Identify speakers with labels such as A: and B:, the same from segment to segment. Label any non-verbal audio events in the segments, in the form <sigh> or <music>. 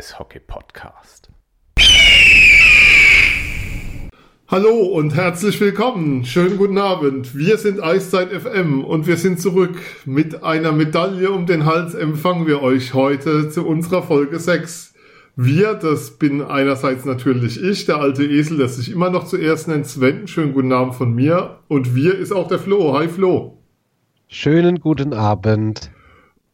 A: Eishockey-Podcast.
B: Hallo und herzlich willkommen. Schönen guten Abend. Wir sind Eiszeit FM und wir sind zurück. Mit einer Medaille um den Hals empfangen wir euch heute zu unserer Folge 6. Wir, das bin einerseits natürlich ich, der alte Esel, der sich immer noch zuerst nennt Sven. Schönen guten Abend von mir. Und wir ist auch der Flo. Hi Flo.
C: Schönen guten Abend.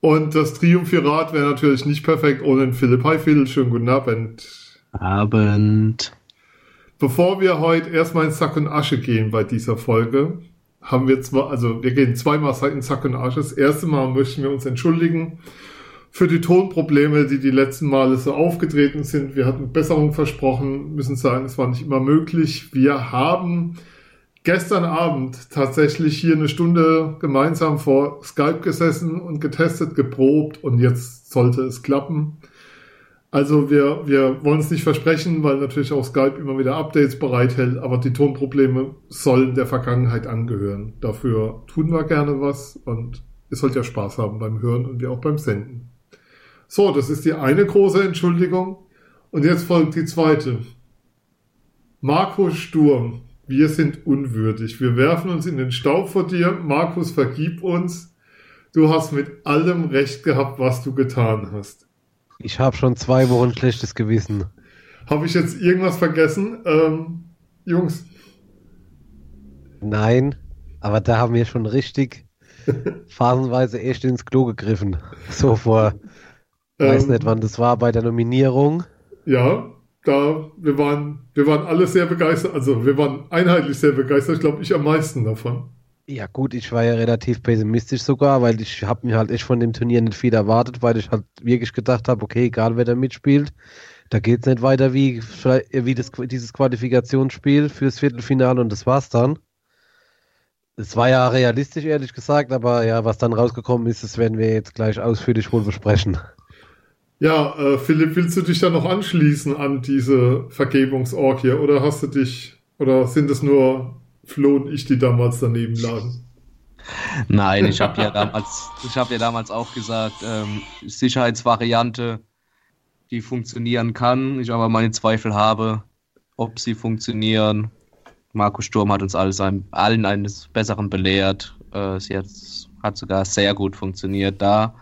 B: Und das Triumphirat wäre natürlich nicht perfekt ohne den Philipp. Hi Phil, schönen guten Abend.
C: Abend.
B: Bevor wir heute erstmal in Sack und Asche gehen bei dieser Folge, haben wir zwar, also wir gehen zweimal in Sack und Asche. Das erste Mal möchten wir uns entschuldigen für die Tonprobleme, die die letzten Male so aufgetreten sind. Wir hatten Besserung versprochen, müssen sagen, es war nicht immer möglich. Wir haben gestern Abend tatsächlich hier eine Stunde gemeinsam vor Skype gesessen und getestet, geprobt und jetzt sollte es klappen. Also wir, wir wollen es nicht versprechen, weil natürlich auch Skype immer wieder Updates bereithält, aber die Tonprobleme sollen der Vergangenheit angehören. Dafür tun wir gerne was und ihr sollt ja Spaß haben beim Hören und wir auch beim Senden. So, das ist die eine große Entschuldigung. Und jetzt folgt die zweite. Marco Sturm, wir sind unwürdig. Wir werfen uns in den Staub vor dir. Markus, vergib uns. Du hast mit allem Recht gehabt, was du getan hast.
C: Ich habe schon zwei Wochen schlechtes Gewissen.
B: Habe ich jetzt irgendwas vergessen? Ähm, Jungs.
C: Nein, aber da haben wir schon richtig <laughs> phasenweise echt ins Klo gegriffen. So vor, ähm, weiß nicht wann das war, bei der Nominierung.
B: Ja, da, wir waren, wir waren alle sehr begeistert, also wir waren einheitlich sehr begeistert, glaube ich, am meisten davon.
C: Ja gut, ich war ja relativ pessimistisch sogar, weil ich habe mir halt echt von dem Turnier nicht viel erwartet, weil ich halt wirklich gedacht habe, okay, egal wer da mitspielt, da geht es nicht weiter wie, wie das, dieses Qualifikationsspiel fürs Viertelfinale und das war's dann. Es war ja realistisch, ehrlich gesagt, aber ja, was dann rausgekommen ist, das werden wir jetzt gleich ausführlich wohl besprechen.
B: Ja, äh, Philipp, willst du dich da noch anschließen an diese Vergebungsorgie oder hast du dich, oder sind es nur Flo und ich, die damals daneben lagen.
D: Nein, ich habe ja damals, ich habe ja damals auch gesagt, ähm, Sicherheitsvariante, die funktionieren kann. Ich aber meine Zweifel habe, ob sie funktionieren. Markus Sturm hat uns alles ein, allen eines Besseren belehrt. Äh, sie hat, hat sogar sehr gut funktioniert da.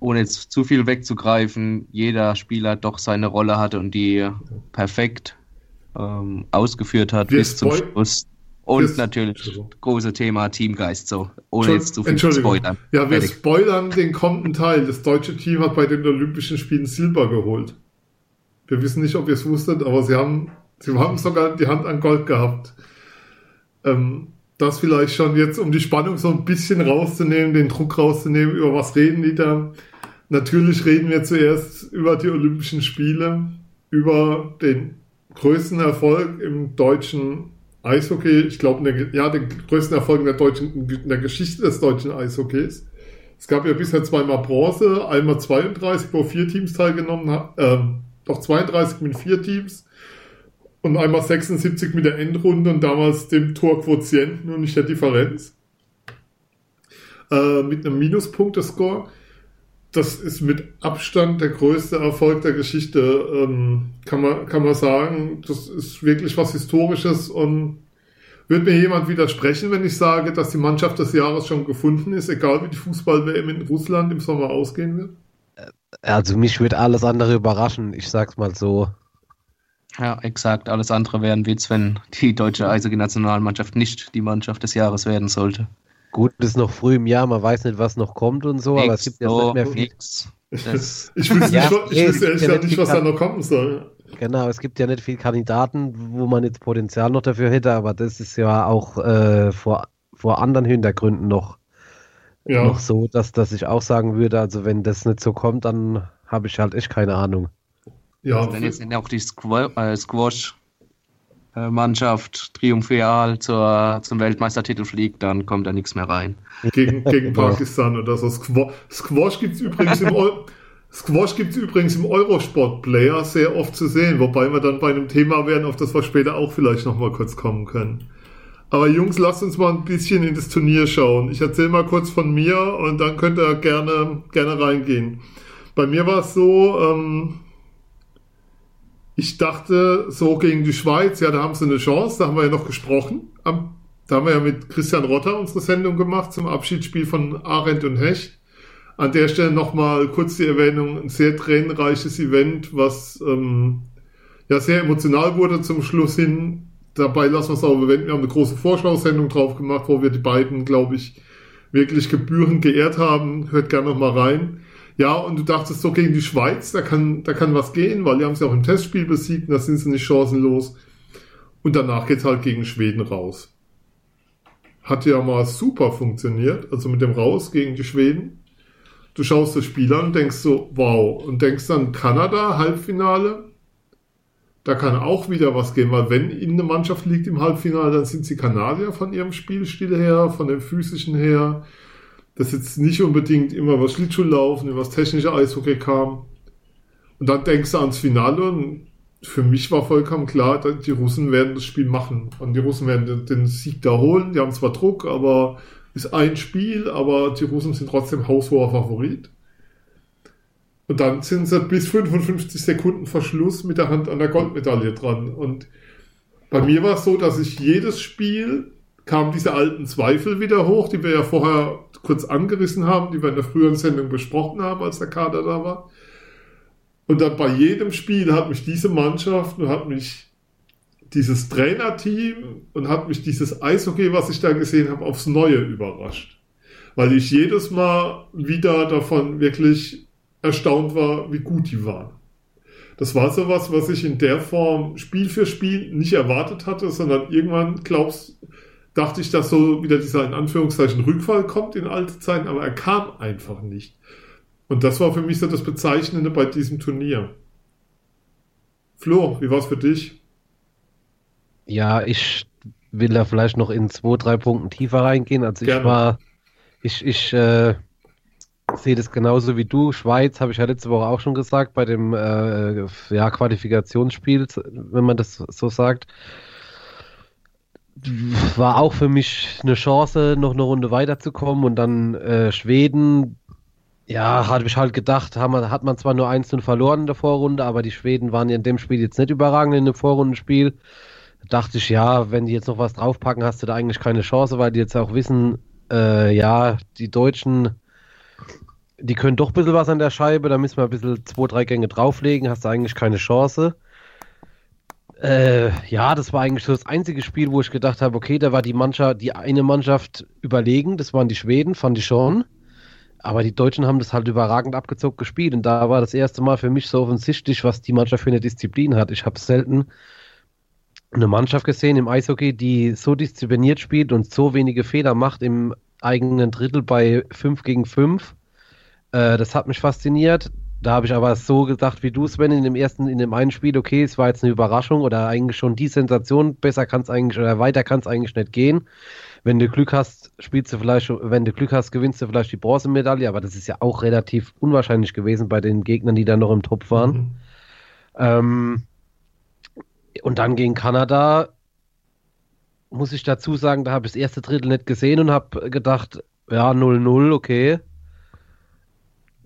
D: Ohne jetzt zu viel wegzugreifen, jeder Spieler doch seine Rolle hatte und die perfekt ähm, ausgeführt hat
B: Wir
D: bis zum Schluss. Und das, natürlich große Thema Teamgeist, so ohne jetzt zu viel zu spoilern.
B: Ja, wir Fertig. spoilern den kommenden Teil. Das deutsche Team hat bei den Olympischen Spielen Silber geholt. Wir wissen nicht, ob ihr es wusstet, aber sie haben, sie haben sogar die Hand an Gold gehabt. Ähm, das vielleicht schon jetzt, um die Spannung so ein bisschen rauszunehmen, den Druck rauszunehmen, über was reden die da? Natürlich reden wir zuerst über die Olympischen Spiele, über den größten Erfolg im deutschen Eishockey, ich glaube, ja, den größten Erfolg in der, deutschen, in der Geschichte des deutschen Eishockeys. Es gab ja bisher zweimal Bronze, einmal 32, wo vier Teams teilgenommen haben, ähm, doch 32 mit vier Teams und einmal 76 mit der Endrunde und damals dem Torquotienten und nicht der Differenz. Äh, mit einem Minuspunktescore. Das ist mit Abstand der größte Erfolg der Geschichte, ähm, kann, man, kann man sagen. Das ist wirklich was Historisches und wird mir jemand widersprechen, wenn ich sage, dass die Mannschaft des Jahres schon gefunden ist, egal wie die Fußball-WM in Russland im Sommer ausgehen wird?
C: Also mich wird alles andere überraschen, ich sag's mal so.
D: Ja, exakt. Alles andere wäre ein Witz, wenn die deutsche Eishockey-Nationalmannschaft nicht die Mannschaft des Jahres werden sollte.
C: Gut, es ist noch früh im Jahr, man weiß nicht, was noch kommt und so,
D: nix,
C: aber es gibt ja
D: so,
C: nicht mehr viel.
D: Das <laughs>
B: ich wüsste ja, nicht, ich wüsste ehrlich gesagt nicht, was da noch kommen soll.
C: Genau, es gibt ja nicht viele Kandidaten, wo man jetzt Potenzial noch dafür hätte, aber das ist ja auch äh, vor, vor anderen Hintergründen noch, ja. noch so, dass, dass ich auch sagen würde, also wenn das nicht so kommt, dann habe ich halt echt keine Ahnung.
D: Ja, also wenn jetzt auch die äh, Squash Mannschaft triumphal zur, zum Weltmeistertitel fliegt, dann kommt da nichts mehr rein.
B: Gegen, <laughs> gegen Pakistan oder so. Squash, Squash gibt es übrigens im Squash gibt es übrigens im Eurosport-Player sehr oft zu sehen, wobei wir dann bei einem Thema werden, auf das wir später auch vielleicht nochmal kurz kommen können. Aber Jungs, lasst uns mal ein bisschen in das Turnier schauen. Ich erzähle mal kurz von mir und dann könnt ihr gerne, gerne reingehen. Bei mir war es so, ähm, ich dachte so gegen die Schweiz, ja, da haben sie eine Chance, da haben wir ja noch gesprochen. Da haben wir ja mit Christian Rotter unsere Sendung gemacht zum Abschiedsspiel von Arendt und Hecht. An der Stelle nochmal kurz die Erwähnung, ein sehr tränenreiches Event, was ähm, ja sehr emotional wurde zum Schluss hin. Dabei lassen wir es auch erwähnen, wir haben eine große Vorschau-Sendung drauf gemacht, wo wir die beiden, glaube ich, wirklich gebührend geehrt haben. Hört gerne nochmal rein. Ja, und du dachtest so gegen die Schweiz, da kann, da kann was gehen, weil die haben sie auch im Testspiel besiegt und da sind sie nicht chancenlos. Und danach geht's halt gegen Schweden raus. Hat ja mal super funktioniert, also mit dem Raus gegen die Schweden. Du schaust das Spiel an und denkst so, wow, und denkst dann Kanada, Halbfinale. Da kann auch wieder was gehen, weil wenn ihnen eine Mannschaft liegt im Halbfinale, dann sind sie Kanadier von ihrem Spielstil her, von dem physischen her, dass jetzt nicht unbedingt immer was Schlittschuhlaufen, das technische Eishockey kam. Und dann denkst du ans Finale und für mich war vollkommen klar, die Russen werden das Spiel machen. Und die Russen werden den Sieg da holen. Die haben zwar Druck, aber ist ein Spiel, aber die Russen sind trotzdem haushoher Favorit. Und dann sind sie bis 55 Sekunden Verschluss mit der Hand an der Goldmedaille dran. Und bei mir war es so, dass ich jedes Spiel kamen diese alten Zweifel wieder hoch, die wir ja vorher kurz angerissen haben, die wir in der früheren Sendung besprochen haben, als der Kader da war. Und dann bei jedem Spiel hat mich diese Mannschaft und hat mich dieses Trainerteam und hat mich dieses Eishockey, was ich da gesehen habe, aufs Neue überrascht. Weil ich jedes Mal wieder davon wirklich erstaunt war, wie gut die waren. Das war sowas, was ich in der Form Spiel für Spiel nicht erwartet hatte, sondern irgendwann glaubst, dachte ich, dass so wieder dieser in Anführungszeichen Rückfall kommt in alte Zeiten, aber er kam einfach nicht. Und das war für mich so das Bezeichnende bei diesem Turnier. Flo, wie war es für dich?
C: Ja, ich will da vielleicht noch in zwei, drei Punkten tiefer reingehen. Also Gerne. ich war, ich, ich äh, sehe das genauso wie du. Schweiz habe ich ja letzte Woche auch schon gesagt, bei dem äh, ja, Qualifikationsspiel, wenn man das so sagt war auch für mich eine Chance, noch eine Runde weiterzukommen und dann äh, Schweden. Ja, hatte ich halt gedacht, haben, hat man zwar nur 1 verloren in der Vorrunde, aber die Schweden waren in dem Spiel jetzt nicht überragend in dem Vorrundenspiel. Da dachte ich, ja, wenn die jetzt noch was draufpacken, hast du da eigentlich keine Chance, weil die jetzt auch wissen, äh, ja, die Deutschen, die können doch ein bisschen was an der Scheibe, da müssen wir ein bisschen zwei, drei Gänge drauflegen, hast du eigentlich keine Chance. Äh, ja, das war eigentlich das einzige Spiel, wo ich gedacht habe, okay, da war die Mannschaft, die eine Mannschaft überlegen, das waren die Schweden, fand ich schon. Aber die Deutschen haben das halt überragend abgezockt gespielt und da war das erste Mal für mich so offensichtlich, was die Mannschaft für eine Disziplin hat. Ich habe selten eine Mannschaft gesehen im Eishockey, die so diszipliniert spielt und so wenige Fehler macht im eigenen Drittel bei 5 gegen 5. Äh, das hat mich fasziniert. Da habe ich aber so gedacht wie du, Sven, in dem ersten, in dem einen Spiel, okay, es war jetzt eine Überraschung oder eigentlich schon die Sensation, besser kann es eigentlich oder weiter kann es eigentlich nicht gehen. Wenn du Glück hast, spielst du vielleicht, wenn du Glück hast, gewinnst du vielleicht die Bronzemedaille, aber das ist ja auch relativ unwahrscheinlich gewesen bei den Gegnern, die da noch im Top waren. Mhm. Ähm, und dann gegen Kanada, muss ich dazu sagen, da habe ich das erste Drittel nicht gesehen und habe gedacht, ja, 0-0, okay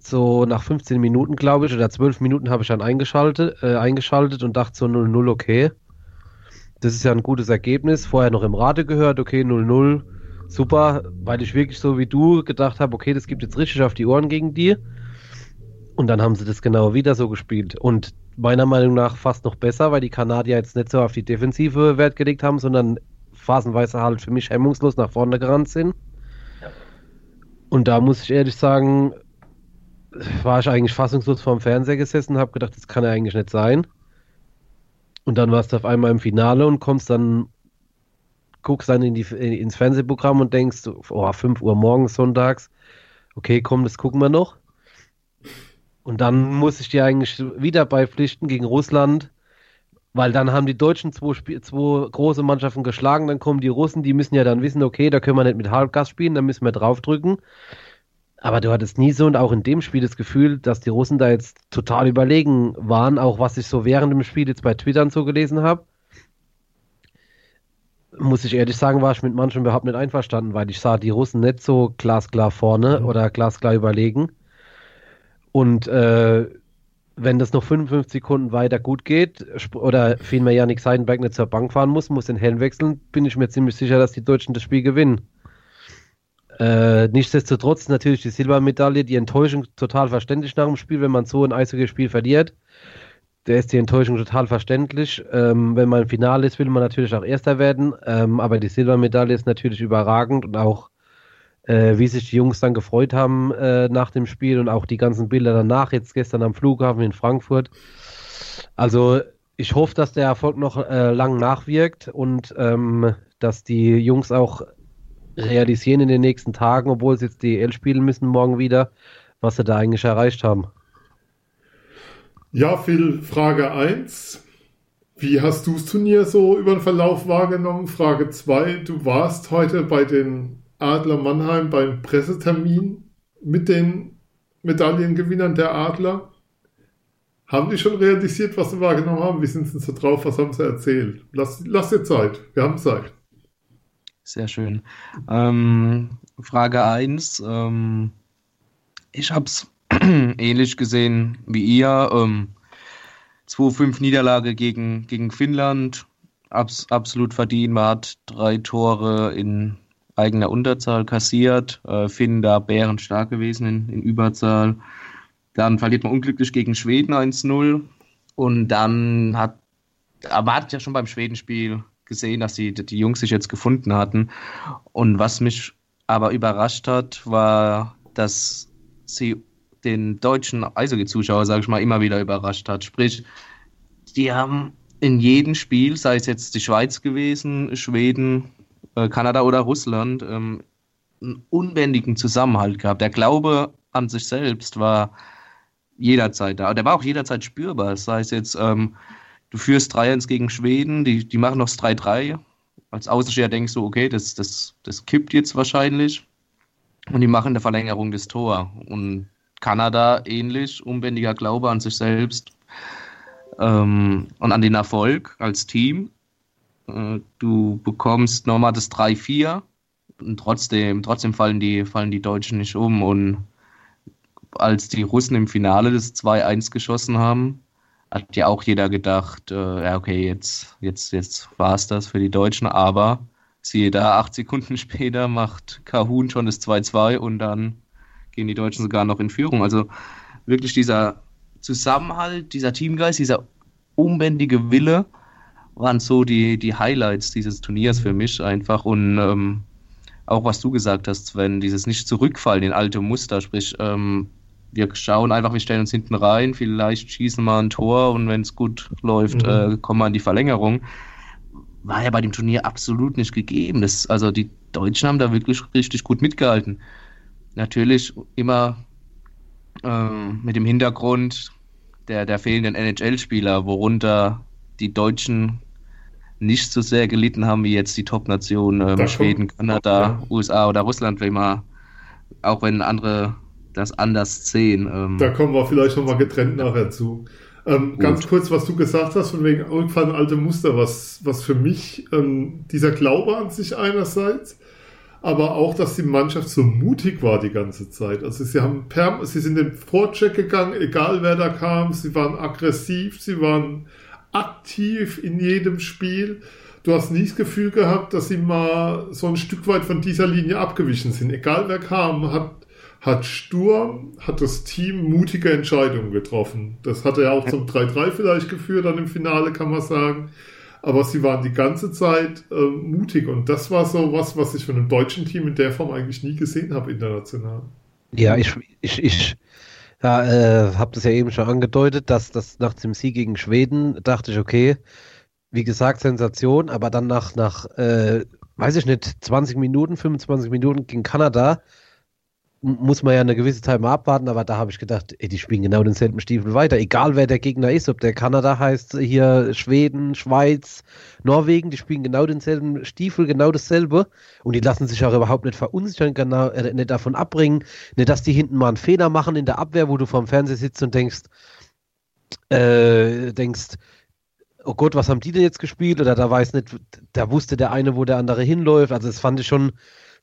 C: so nach 15 Minuten, glaube ich, oder 12 Minuten habe ich dann eingeschaltet, äh, eingeschaltet und dachte so 0-0, okay. Das ist ja ein gutes Ergebnis. Vorher noch im Rate gehört, okay, 0-0, super, weil ich wirklich so wie du gedacht habe, okay, das gibt jetzt richtig auf die Ohren gegen die. Und dann haben sie das genau wieder so gespielt. Und meiner Meinung nach fast noch besser, weil die Kanadier jetzt nicht so auf die Defensive Wert gelegt haben, sondern phasenweise halt für mich hemmungslos nach vorne gerannt sind. Und da muss ich ehrlich sagen, war ich eigentlich fassungslos vorm Fernseher gesessen habe gedacht, das kann ja eigentlich nicht sein. Und dann warst du auf einmal im Finale und kommst dann, guckst dann in die, ins Fernsehprogramm und denkst, oh, 5 Uhr morgens sonntags, okay, komm, das gucken wir noch. Und dann muss ich dir eigentlich wieder beipflichten gegen Russland, weil dann haben die Deutschen zwei, zwei große Mannschaften geschlagen, dann kommen die Russen, die müssen ja dann wissen, okay, da können wir nicht mit Halbgas spielen, da müssen wir draufdrücken. Aber du hattest nie so und auch in dem Spiel das Gefühl, dass die Russen da jetzt total überlegen waren, auch was ich so während dem Spiel jetzt bei Twitter so gelesen habe. Muss ich ehrlich sagen, war ich mit manchen überhaupt nicht einverstanden, weil ich sah die Russen nicht so glasklar vorne mhm. oder glasklar überlegen. Und äh, wenn das noch 55 Sekunden weiter gut geht oder vielmehr Janik Seidenberg nicht zur Bank fahren muss, muss den Helm wechseln, bin ich mir ziemlich sicher, dass die Deutschen das Spiel gewinnen. Äh, nichtsdestotrotz natürlich die Silbermedaille, die Enttäuschung total verständlich nach dem Spiel, wenn man so ein Eishockey-Spiel verliert. Da ist die Enttäuschung total verständlich. Ähm, wenn man im Finale ist, will man natürlich auch Erster werden, ähm, aber die Silbermedaille ist natürlich überragend und auch äh, wie sich die Jungs dann gefreut haben äh, nach dem Spiel und auch die ganzen Bilder danach, jetzt gestern am Flughafen in Frankfurt. Also ich hoffe, dass der Erfolg noch äh, lang nachwirkt und ähm, dass die Jungs auch realisieren in den nächsten Tagen, obwohl sie jetzt DL spielen müssen morgen wieder, was sie da eigentlich erreicht haben.
B: Ja, Phil, Frage 1. Wie hast du das Turnier so über den Verlauf wahrgenommen? Frage 2. Du warst heute bei den Adler Mannheim beim Pressetermin mit den Medaillengewinnern der Adler. Haben die schon realisiert, was sie wahrgenommen haben? Wie sind sie so drauf? Was haben sie erzählt? Lass, lass dir Zeit. Wir haben Zeit.
D: Sehr schön. Ähm, Frage 1. Ähm, ich habe es <clears throat> ähnlich gesehen wie ihr. Ähm, 2-5 Niederlage gegen, gegen Finnland. Abs absolut verdient. Man hat drei Tore in eigener Unterzahl kassiert. Äh, Finn da bärenstark gewesen in, in Überzahl. Dann verliert man unglücklich gegen Schweden 1-0. Und dann hat, aber hat ja schon beim Schwedenspiel gesehen, dass die, die Jungs sich jetzt gefunden hatten. Und was mich aber überrascht hat, war, dass sie den deutschen Eishockey-Zuschauer, sage ich mal, immer wieder überrascht hat. Sprich, die haben in jedem Spiel, sei es jetzt die Schweiz gewesen, Schweden, äh, Kanada oder Russland ähm, einen unbändigen Zusammenhalt gehabt. Der Glaube an sich selbst war jederzeit da. Der war auch jederzeit spürbar. Das heißt jetzt, ähm, du führst 3-1 gegen Schweden, die, die machen noch das 3-3. Als Außensteher denkst du, okay, das, das, das kippt jetzt wahrscheinlich. Und die machen eine Verlängerung des Tor. Und Kanada ähnlich, unbändiger Glaube an sich selbst ähm, und an den Erfolg als Team. Äh, du bekommst nochmal das 3-4 und trotzdem, trotzdem fallen die, fallen die Deutschen nicht um. Und als die Russen im Finale das 2-1 geschossen haben, hat ja auch jeder gedacht, äh, ja, okay, jetzt, jetzt, jetzt war es das für die Deutschen, aber siehe da, acht Sekunden <laughs> später macht Kahun schon das 2-2 und dann gehen die Deutschen sogar noch in Führung. Also wirklich dieser Zusammenhalt, dieser Teamgeist, dieser unbändige Wille, waren so die, die Highlights dieses Turniers für mich einfach. Und ähm, auch was du gesagt hast, Sven, dieses nicht zurückfallen in alte Muster, sprich, ähm, wir schauen einfach, wir stellen uns hinten rein, vielleicht schießen wir ein Tor und wenn es gut läuft, mhm. äh, kommen wir in die Verlängerung. War ja bei dem Turnier absolut nicht gegeben. Das, also die Deutschen haben da wirklich richtig gut mitgehalten. Natürlich immer äh, mit dem Hintergrund der, der fehlenden NHL-Spieler, worunter die Deutschen nicht so sehr gelitten haben wie jetzt die Top-Nationen ähm, Schweden, Kanada, ja. USA oder Russland, wenn man, auch wenn andere das anders sehen.
B: Ähm, da kommen wir vielleicht nochmal getrennt nachher zu. Ähm, ganz kurz, was du gesagt hast, von wegen irgendwann alte Muster, was, was für mich ähm, dieser Glaube an sich einerseits, aber auch, dass die Mannschaft so mutig war die ganze Zeit. Also sie haben per, sie sind den Vorcheck gegangen, egal wer da kam, sie waren aggressiv, sie waren aktiv in jedem Spiel. Du hast nie das Gefühl gehabt, dass sie mal so ein Stück weit von dieser Linie abgewichen sind. Egal wer kam, hat, hat Sturm, hat das Team mutige Entscheidungen getroffen. Das hat er auch zum 3-3 vielleicht geführt, dann im Finale kann man sagen. Aber sie waren die ganze Zeit äh, mutig und das war so was, was ich von einem deutschen Team in der Form eigentlich nie gesehen habe international.
C: Ja, ich, ich, ich, ja, äh, habe das ja eben schon angedeutet, dass das nach dem Sieg gegen Schweden dachte ich, okay, wie gesagt, Sensation, aber dann nach, nach äh, weiß ich nicht, 20 Minuten, 25 Minuten gegen Kanada muss man ja eine gewisse Zeit mal abwarten, aber da habe ich gedacht, ey, die spielen genau denselben Stiefel weiter. Egal wer der Gegner ist, ob der Kanada heißt, hier Schweden, Schweiz, Norwegen, die spielen genau denselben Stiefel, genau dasselbe. Und die lassen sich auch überhaupt nicht verunsichern, genau, äh, nicht davon abbringen. Nicht, dass die hinten mal einen Fehler machen in der Abwehr, wo du vorm Fernseher sitzt und denkst, äh, denkst, oh Gott, was haben die denn jetzt gespielt? Oder da weiß nicht, da wusste der eine, wo der andere hinläuft. Also das fand ich schon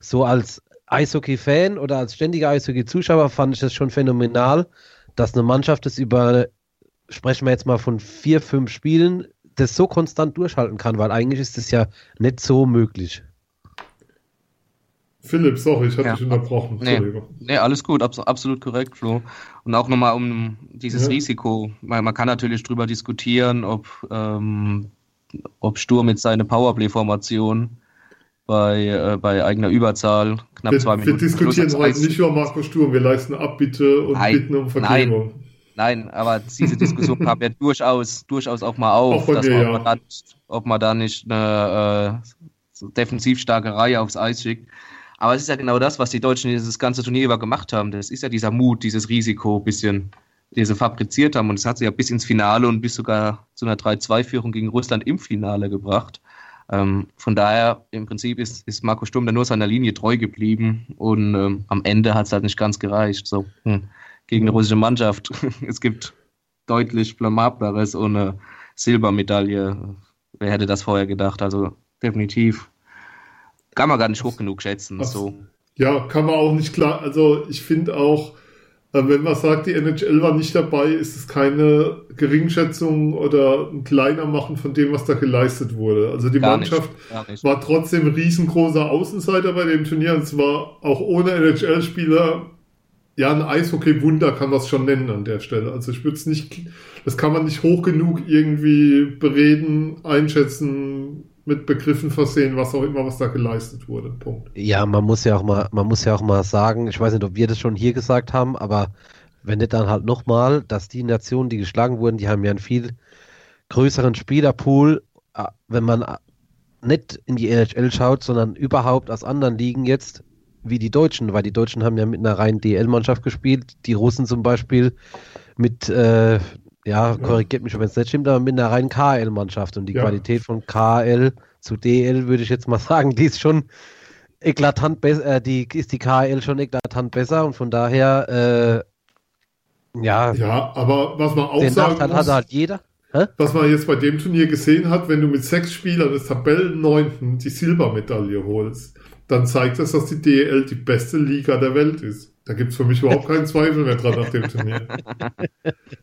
C: so als Eishockey-Fan oder als ständiger Eishockey-Zuschauer fand ich das schon phänomenal, dass eine Mannschaft das über, sprechen wir jetzt mal von vier, fünf Spielen, das so konstant durchhalten kann, weil eigentlich ist das ja nicht so möglich.
B: Philipp, sorry, ich hatte
D: Ja.
B: dich unterbrochen.
D: Nee, nee, alles gut, abs absolut korrekt, Flo. Und auch nochmal um dieses
B: Ja.
D: Risiko, weil man kann natürlich drüber diskutieren, ob, ähm, ob Sturm mit seiner Powerplay-Formation bei, äh, bei eigener Überzahl knapp
B: Wir,
D: zwei
B: wir
D: Minuten
B: diskutieren
D: plus
B: heute nicht über Marco Sturm, wir leisten Abbitte und
D: Nein,
B: bitten um Vergebung.
D: Nein, aber diese Diskussion kam ja durchaus, durchaus auch mal auf,
B: Auch
D: dass
B: mir,
D: man,
B: ja.
D: ob, man da, nicht- ob man da nicht eine äh, so defensiv starke Reihe aufs Eis schickt. Aber es ist ja genau das, was die Deutschen dieses ganze Turnier über gemacht haben. Das ist ja dieser Mut, dieses Risiko bisschen, die sie fabriziert haben. Und das hat sie ja bis ins Finale und bis sogar zu einer 3-2-Führung gegen Russland im Finale gebracht. Ähm, von daher, im Prinzip ist, ist Marco Sturm da nur seiner Linie treu geblieben und ähm, am Ende hat es halt nicht ganz gereicht. So, hm, gegen eine russische Mannschaft. <laughs> es gibt deutlich blamableres ohne Silbermedaille. Wer hätte das vorher gedacht? Also definitiv kann man gar nicht hoch genug schätzen.
B: Ach,
D: So.
B: Ja, kann man auch nicht klar. Also ich finde auch, wenn man sagt, die NHL war nicht dabei, ist es keine Geringschätzung oder ein kleiner Machen von dem, was da geleistet wurde. Also die
D: Gar
B: Mannschaft
D: nicht, nicht.
B: war trotzdem riesengroßer Außenseiter bei dem Turnier und zwar auch ohne NHL-Spieler. Ja, ein Eishockey-Wunder kann man es schon nennen an der Stelle. Also ich würde es nicht, das kann man nicht hoch genug irgendwie bereden, einschätzen, mit Begriffen versehen, was auch immer, was da geleistet wurde. Punkt.
C: Ja, man muss ja auch mal, man muss ja auch mal sagen, ich weiß nicht, ob wir das schon hier gesagt haben, aber wenn nicht dann halt nochmal, dass die Nationen, die geschlagen wurden, die haben ja einen viel größeren Spielerpool, äh, wenn man äh, nicht in die NHL schaut, sondern überhaupt aus anderen Ligen jetzt, wie die Deutschen, weil die Deutschen haben ja mit einer reinen DL-Mannschaft gespielt, die Russen zum Beispiel mit, äh, ja, korrigiert mich, wenn es nicht stimmt, aber mit einer reinen KL-Mannschaft und die
B: Ja.
C: Qualität von KL zu DL würde ich jetzt mal <laughs> sagen, die ist schon eklatant besser, äh, die ist die KL schon eklatant besser und von daher, äh, ja,
B: Ja, aber was man auch
C: den
B: sagen
C: Nachteil
B: muss,
C: hat halt jeder. Hä?
B: was man jetzt bei dem Turnier gesehen hat, wenn du mit sechs Spielern des Tabellenneunten die Silbermedaille holst, dann zeigt das, dass die DEL die beste Liga der Welt ist. Da gibt es für mich überhaupt keinen Zweifel mehr dran nach dem Turnier.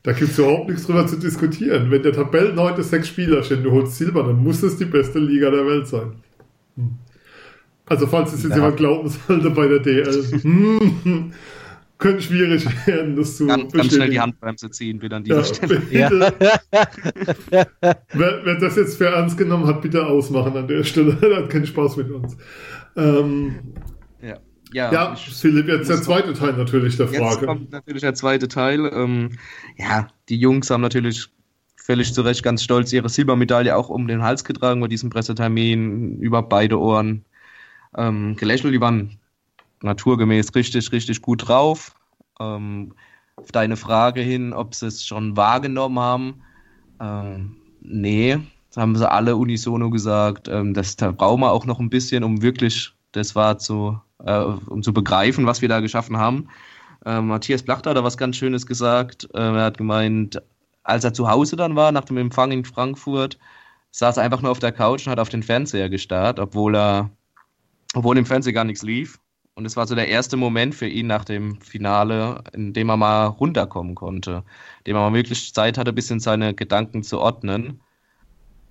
B: Da gibt es überhaupt nichts drüber zu diskutieren. Wenn der Tabellenneunte sechs Spieler steht und du holst Silber, dann muss es die beste Liga der Welt sein. Hm. Also falls es jetzt
C: Ja.
B: jemand glauben sollte bei der DL, hm, <laughs> könnte schwierig werden, das zu
D: Ganz, ganz schnell die. Handbremse ziehen, wieder an
B: Ja,
D: dieser Stelle. <laughs>
B: bitte. <laughs> wer, wer das jetzt für ernst genommen hat, bitte ausmachen an der Stelle. Er hat keinen Spaß mit uns. Ähm,
D: Ja, ja, ich-
B: Philipp, jetzt der zweite Teil natürlich der
D: Jetzt
B: Frage.
D: kommt natürlich der zweite Teil. Ähm, ja, die Jungs haben natürlich völlig zu Recht ganz stolz ihre Silbermedaille auch um den Hals getragen bei diesem Pressetermin, über beide Ohren ähm, gelächelt. Die waren naturgemäß richtig, richtig gut drauf. Ähm, auf deine Frage hin, ob sie es schon wahrgenommen haben, ähm, nee, das haben sie alle unisono gesagt. Ähm, das da brauchen wir auch noch ein bisschen, um wirklich das zu, äh, um zu begreifen, was wir da geschaffen haben. Äh, Matthias Plachter hat da was ganz Schönes gesagt. Äh, er hat gemeint, als er zu Hause dann war, nach dem Empfang in Frankfurt, saß er einfach nur auf der Couch und hat auf den Fernseher gestarrt, obwohl er, obwohl im Fernseher gar nichts lief. Und es war so der erste Moment für ihn nach dem Finale, in dem er mal runterkommen konnte, in dem er mal wirklich Zeit hatte, ein bisschen seine Gedanken zu ordnen.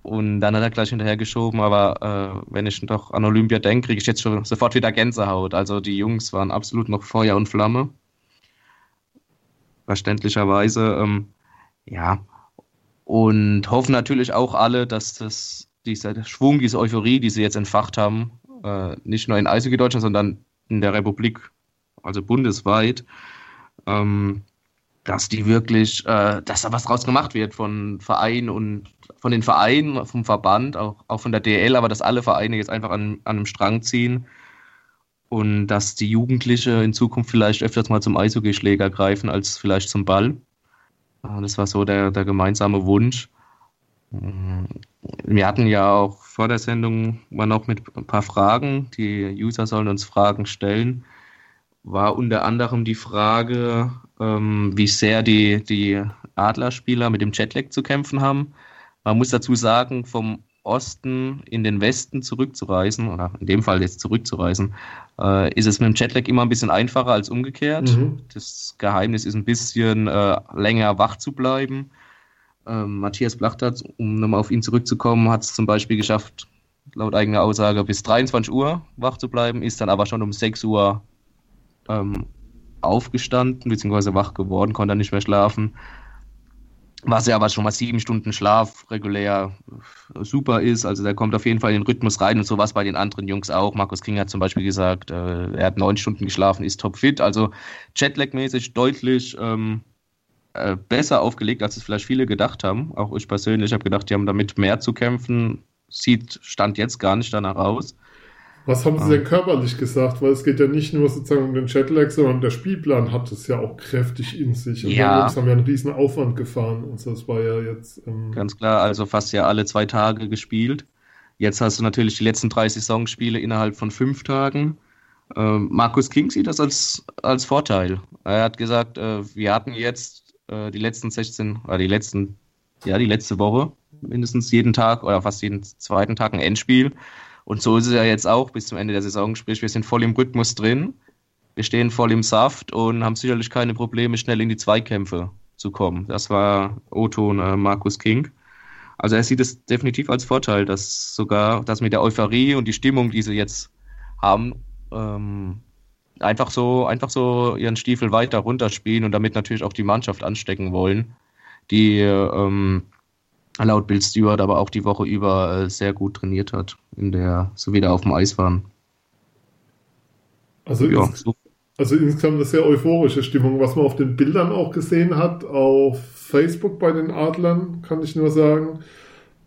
D: Und dann hat er gleich hinterher geschoben, aber äh, wenn ich doch an Olympia denke, kriege ich jetzt schon <laughs> sofort wieder Gänsehaut. Also die Jungs waren absolut noch Feuer und Flamme. Verständlicherweise, ähm, ja. Und hoffen natürlich auch alle, dass das, dieser Schwung, diese Euphorie, die sie jetzt entfacht haben, äh, nicht nur in Eishockey Deutschland, sondern in der Republik, also bundesweit, ähm, dass die wirklich, äh, dass da was draus gemacht wird von Vereinen und von den Vereinen, vom Verband, auch, auch von der DL, aber dass alle Vereine jetzt einfach an, an einem Strang ziehen und dass die Jugendliche in Zukunft vielleicht öfters mal zum Eishockeyschläger greifen als vielleicht zum Ball. Äh, Das war so der, der gemeinsame Wunsch. Wir hatten ja auch vor der Sendung mal noch mit ein paar Fragen. Die User sollen uns Fragen stellen. War unter anderem die Frage, ähm, wie sehr die, die Adlerspieler mit dem Jetlag zu kämpfen haben. Man muss dazu sagen, vom Osten in den Westen zurückzureisen, oder in dem Fall jetzt zurückzureisen, äh, ist es mit dem Jetlag immer ein bisschen einfacher als umgekehrt. Mhm. Das Geheimnis ist ein bisschen äh, länger wach zu bleiben. Ähm, Matthias Blachtert, um nochmal auf ihn zurückzukommen, hat es zum Beispiel geschafft, laut eigener Aussage bis 23 Uhr wach zu bleiben, ist dann aber schon um 6 Uhr ähm, aufgestanden, beziehungsweise wach geworden, konnte nicht mehr schlafen. Was ja aber schon mal sieben Stunden Schlaf regulär super ist. Also der kommt auf jeden Fall in den Rhythmus rein und sowas bei den anderen Jungs auch. Markus King hat zum Beispiel gesagt, äh, er hat neun Stunden geschlafen, ist topfit. Also Jetlag-mäßig deutlich ähm, äh, besser aufgelegt, als es vielleicht viele gedacht haben. Auch ich persönlich habe gedacht, die haben damit mehr zu kämpfen sieht Stand jetzt gar nicht danach aus.
B: Was haben Sie denn körperlich gesagt? Weil es geht ja nicht nur sozusagen um den Jetlag, sondern der Spielplan hat es ja auch kräftig in sich. Und ja. die Jungs haben ja einen riesen Aufwand gefahren und das war ja jetzt.
D: Ähm Ganz klar, also fast ja alle zwei Tage gespielt. Jetzt hast du natürlich die letzten drei Saisonspiele innerhalb von fünf Tagen. Ähm, Markus King sieht das als, als Vorteil. Er hat gesagt, äh, wir hatten jetzt äh, die letzten 16, oder die letzten, ja, die letzte Woche mindestens jeden Tag oder fast jeden zweiten Tag ein Endspiel. Und so ist es ja jetzt auch bis zum Ende der Saison. Sprich, wir sind voll im Rhythmus drin, wir stehen voll im Saft und haben sicherlich keine Probleme, schnell in die Zweikämpfe zu kommen. Das war Otto und äh, Markus King. Also er sieht es definitiv als Vorteil, dass sogar das mit der Euphorie und die Stimmung, die sie jetzt haben, ähm, einfach so einfach so ihren Stiefel weiter runterspielen und damit natürlich auch die Mannschaft anstecken wollen, die ähm, laut Bill Stewart aber auch die Woche über äh, sehr gut trainiert hat, in der so wieder auf dem Eis waren.
B: Also, ja, ins, so. also insgesamt eine sehr euphorische Stimmung, was man auf den Bildern auch gesehen hat, auf Facebook bei den Adlern, kann ich nur sagen.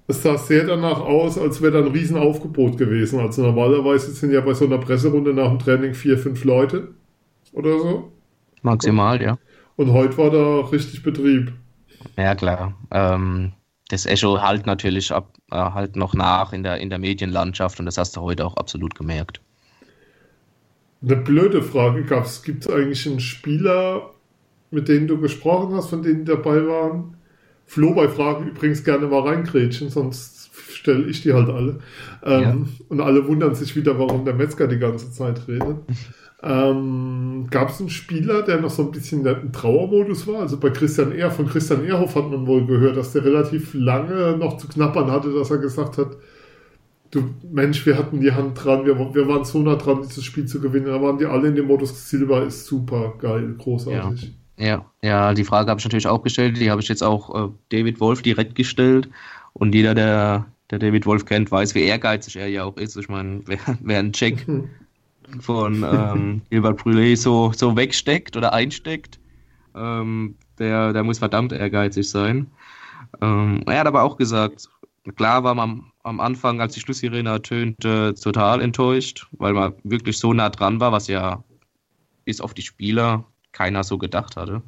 B: Es sah sehr danach aus, als wäre da ein Riesenaufgebot gewesen. Also normalerweise sind ja bei so einer Presserunde nach dem Training vier, fünf Leute oder so.
D: Maximal, ja.
B: Und heute war da richtig Betrieb.
D: Ja, klar. Ähm, das Echo halt natürlich ab, äh, halt noch nach in der, in der Medienlandschaft und das hast du heute auch absolut gemerkt.
B: Eine blöde Frage gab es. Gibt es eigentlich einen Spieler, mit denen du gesprochen hast, von denen dabei waren? Flo bei Fragen übrigens gerne mal reingrätschen, sonst stelle ich die halt alle. Ähm, ja. Und alle wundern sich wieder, warum der Metzger die ganze Zeit redet. <laughs> Ähm, Gab es einen Spieler, der noch so ein bisschen im Trauermodus war? Also bei Christian Ehr, von Christian Ehrhoff hat man wohl gehört, dass der relativ lange noch zu knappern hatte, dass er gesagt hat, du Mensch, wir hatten die Hand dran, wir, wir waren so nah dran, dieses Spiel zu gewinnen. Da waren die alle in dem Modus, Silber ist super geil, großartig.
D: Ja, ja, ja die Frage habe ich natürlich auch gestellt, die habe ich jetzt auch äh, David Wolf direkt gestellt. Und jeder, der, der David Wolf kennt, weiß, wie ehrgeizig er ja auch ist. Ich meine, wer, wer einen Check <laughs> von ähm, <laughs> Gilbert Brûlé so, so wegsteckt oder einsteckt, ähm, der, der muss verdammt ehrgeizig sein. Ähm, er hat aber auch gesagt, klar war man am Anfang, als die Schlusssirene ertönte, total enttäuscht, weil man wirklich so nah dran war, was ja bis auf die Spieler keiner so gedacht hatte.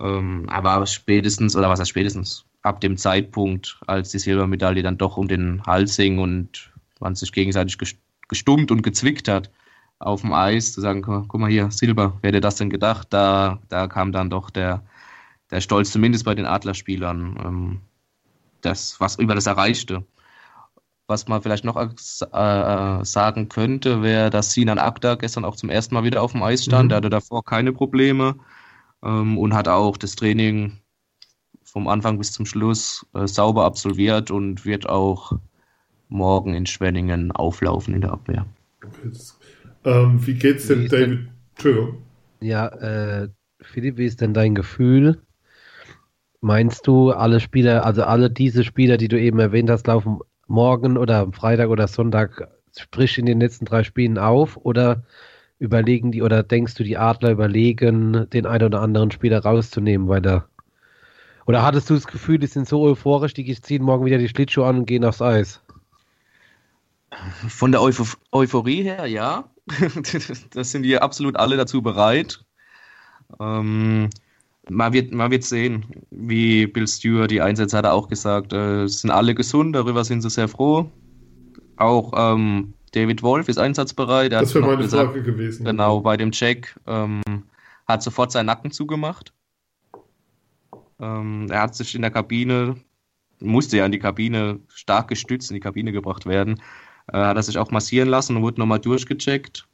D: Ähm, aber spätestens, oder was heißt spätestens, ab dem Zeitpunkt, als die Silbermedaille dann doch um den Hals hing und man sich gegenseitig gestummt und gezwickt hat, auf dem Eis, zu sagen, guck mal hier, Silber, wer hätte das denn gedacht? Da, da kam dann doch der, der Stolz, zumindest bei den Adlerspielern, ähm, das, was über das Erreichte. Was man vielleicht noch äh, sagen könnte, wäre, dass Sinan Akta gestern auch zum ersten Mal wieder auf dem Eis stand. Mhm. Der hatte davor keine Probleme ähm, und hat auch das Training vom Anfang bis zum Schluss äh, sauber absolviert und wird auch morgen in Schwenningen auflaufen in der Abwehr.
B: Okay, das ähm, wie geht's denn, wie David? Denn, Entschuldigung.
C: Ja, äh, Philipp, wie ist denn dein Gefühl? Meinst du, alle Spieler, also alle diese Spieler, die du eben erwähnt hast, laufen morgen oder am Freitag oder Sonntag, sprich in den letzten drei Spielen auf? Oder überlegen die, oder denkst du, die Adler überlegen, den einen oder anderen Spieler rauszunehmen, weil der oder hattest du das Gefühl, die sind so euphorisch, die ziehen morgen wieder die Schlittschuhe an und gehen aufs Eis?
D: Von der Euph Euphorie her, ja. <laughs> das sind die absolut alle dazu bereit. Ähm, man, wird, man wird sehen, wie Bill Stewart die Einsätze hat er auch gesagt. Äh, sind alle gesund, darüber sind sie sehr froh. Auch ähm, David Wolf ist einsatzbereit.
B: das wäre meine gesagt, Frage gewesen.
D: Genau, bei dem Check ähm, hat sofort seinen Nacken zugemacht. Ähm, er hat sich in der Kabine musste ja in die Kabine, stark gestützt in die Kabine gebracht werden, äh, hat er sich auch massieren lassen und wurde nochmal durchgecheckt.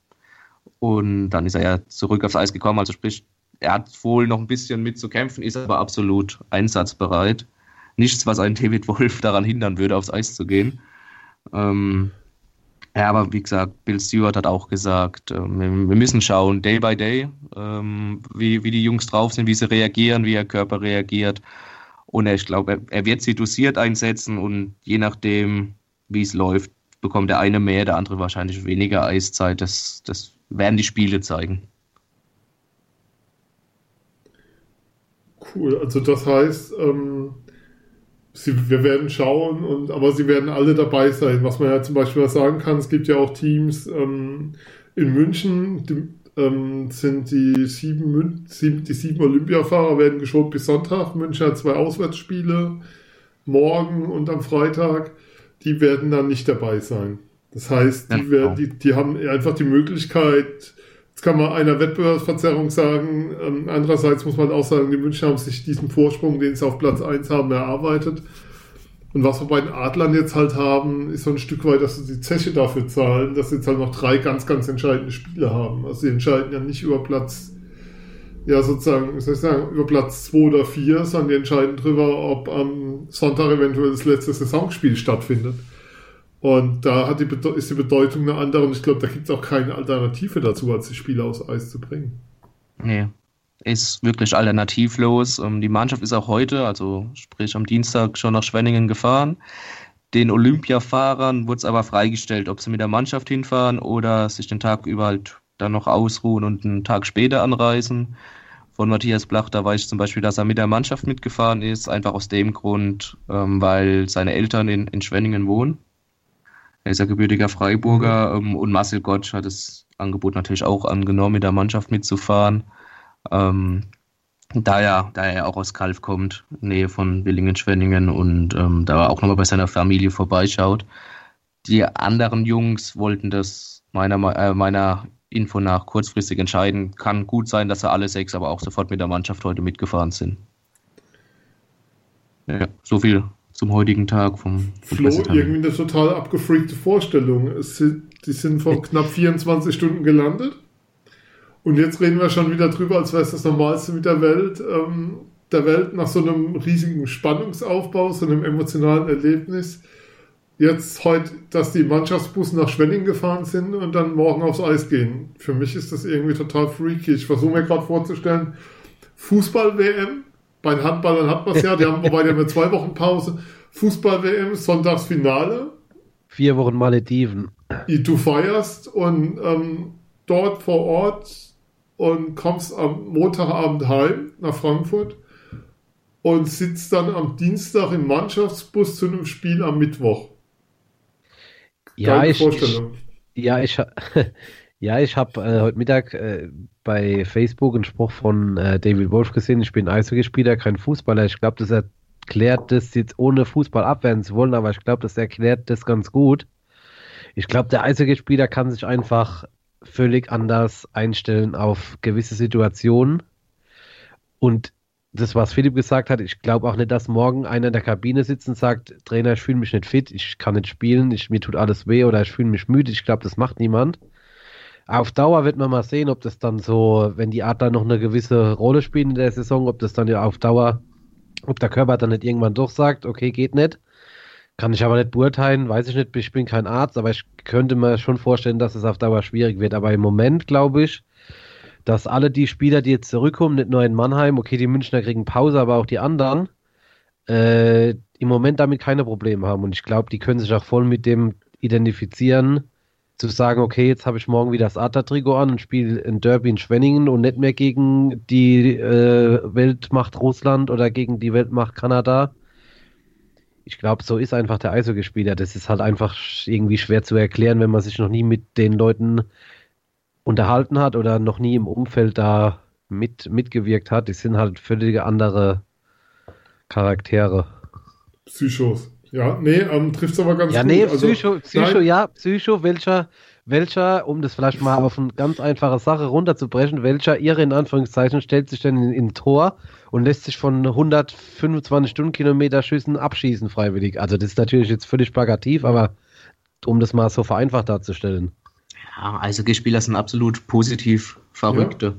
D: Und dann ist er ja zurück aufs Eis gekommen. Also sprich, er hat wohl noch ein bisschen mitzukämpfen, ist aber absolut einsatzbereit. Nichts, was einen David Wolf <laughs> daran hindern würde, aufs Eis zu gehen. Ähm, ja, aber wie gesagt, Bill Stewart hat auch gesagt, äh, wir, müssen schauen, day by day, ähm, wie, die Jungs drauf sind, wie sie reagieren, wie ihr Körper reagiert. Und ich glaube, er, wird sie dosiert einsetzen und je nachdem, wie es läuft, bekommt der eine mehr, der andere wahrscheinlich weniger Eiszeit. Das, das werden die Spiele zeigen.
B: Cool, also das heißt, ähm, sie, wir werden schauen, und, aber sie werden alle dabei sein. Was man ja zum Beispiel sagen kann, es gibt ja auch Teams ähm, in München, die, ähm, sind die sieben, sieben, die sieben Olympiafahrer werden geschont bis Sonntag. München hat zwei Auswärtsspiele, morgen und am Freitag. Die werden dann nicht dabei sein. Das heißt, die, ja, werden, die, die haben einfach die Möglichkeit, Jetzt kann man einer Wettbewerbsverzerrung sagen. Ähm, andererseits muss man auch sagen, die München haben sich diesen Vorsprung, den sie auf Platz 1 haben, erarbeitet. Und was wir bei den Adlern jetzt halt haben, ist so ein Stück weit, dass sie die Zeche dafür zahlen, dass sie jetzt halt noch drei ganz, ganz entscheidende Spiele haben. Also sie entscheiden ja nicht über Platz, ja sozusagen, soll ich sagen, über Platz 2 oder 4, sondern die entscheiden darüber, ob am Sonntag eventuell das letzte Saisonspiel stattfindet. Und da die, ist die Bedeutung eine andere und ich glaube, da gibt es auch keine Alternative dazu, als die Spieler aufs Eis zu bringen.
D: Nee, ist wirklich alternativlos. Ähm, die Mannschaft ist auch heute, also sprich am Dienstag, schon nach Schwenningen gefahren. Den Olympiafahrern wurde es aber freigestellt, ob sie mit der Mannschaft hinfahren oder sich den Tag über halt dann noch ausruhen und einen Tag später anreisen. Von Matthias Blach, da weiß ich zum Beispiel, dass er mit der Mannschaft mitgefahren ist, einfach aus dem Grund, ähm, weil seine Eltern in, in Schwenningen wohnen. Er ist ja gebürtiger Freiburger ähm, und Marcel Gottsch hat das Angebot natürlich auch angenommen, mit der Mannschaft mitzufahren. Ähm, da, er, da er auch aus Kalf kommt, Nähe von Willingen-Schwenningen und ähm, da auch nochmal bei seiner Familie vorbeischaut. Die anderen Jungs wollten das meiner, äh, meiner Info nach kurzfristig entscheiden. Kann gut sein, dass er alle sechs aber auch sofort mit der Mannschaft heute mitgefahren sind. Ja, so viel zum heutigen Tag vom,
B: vom Flo, irgendwie eine total abgefreakte Vorstellung. Es sind, die sind vor knapp 24 Stunden gelandet. Und jetzt reden wir schon wieder drüber, als wäre es das Normalste mit der Welt, ähm, der Welt nach so einem riesigen Spannungsaufbau, so einem emotionalen Erlebnis. Jetzt heute, dass die Mannschaftsbusse nach Schwenning gefahren sind und dann morgen aufs Eis gehen. Für mich ist das irgendwie total freaky. Ich versuche mir gerade vorzustellen, Fußball-WM, bei den Handballern hat man es ja, die haben, wobei die haben zwei Wochen Pause. Fußball-WM, Sonntagsfinale.
C: Vier Wochen Malediven.
B: Du feierst und ähm, dort vor Ort und kommst am Montagabend heim nach Frankfurt und sitzt dann am Dienstag im Mannschaftsbus zu einem Spiel am Mittwoch.
C: Ja, ich, ich, <laughs> ja, ich, ja, ich habe äh, heute Mittag äh, bei Facebook einen Spruch von äh, David Wolf gesehen. Ich bin Eishockeyspieler, kein Fußballer. Ich glaube, das erklärt das jetzt ohne Fußball abwehren zu wollen, aber ich glaube, das erklärt das ganz gut. Ich glaube, der Eishockeyspieler kann sich einfach völlig anders einstellen auf gewisse Situationen. Und das, was Philipp gesagt hat, ich glaube auch nicht, dass morgen einer in der Kabine sitzt und sagt, Trainer, ich fühle mich nicht fit, ich kann nicht spielen, ich, mir tut alles weh oder ich fühle mich müde. Ich glaube, das macht niemand. Auf Dauer wird man mal sehen, ob das dann so, wenn die Adler noch eine gewisse Rolle spielen in der Saison, ob das dann ja auf Dauer, ob der Körper dann nicht irgendwann doch sagt, okay, geht nicht. Kann ich aber nicht beurteilen, weiß ich nicht, ich bin kein Arzt, aber ich könnte mir schon vorstellen, dass es auf Dauer schwierig wird. Aber im Moment glaube ich, dass alle die Spieler, die jetzt zurückkommen, nicht nur in Mannheim, okay, die Münchner kriegen Pause, aber auch die anderen, äh, im Moment damit keine Probleme haben. Und ich glaube, die können sich auch voll mit dem identifizieren, zu sagen, okay, jetzt habe ich morgen wieder das Adler-Trikot an und spiele in Derby in Schwenningen und nicht mehr gegen die äh, Weltmacht Russland oder gegen die Weltmacht Kanada. Ich glaube, so ist einfach der Eishockeyspieler. Das ist halt einfach irgendwie schwer zu erklären, wenn man sich noch nie mit den Leuten unterhalten hat oder noch nie im Umfeld da mit, mitgewirkt hat. Die sind halt völlig andere Charaktere.
B: Psychos. Ja, nee, ähm, trifft es aber ganz
C: ja,
B: gut.
C: nee,
B: Also,
C: Psycho, Psycho
B: nein,
C: ja, Psycho, welcher, welcher, um das vielleicht mal auf eine ganz einfache Sache runterzubrechen, welcher Irre in Anführungszeichen stellt sich denn in, in Tor und lässt sich von 125 Stundenkilometer Schüssen abschießen freiwillig. Also das ist natürlich jetzt völlig plakativ, aber um das mal so vereinfacht darzustellen.
D: Ja, Eishockeyspieler sind absolut positiv Verrückte.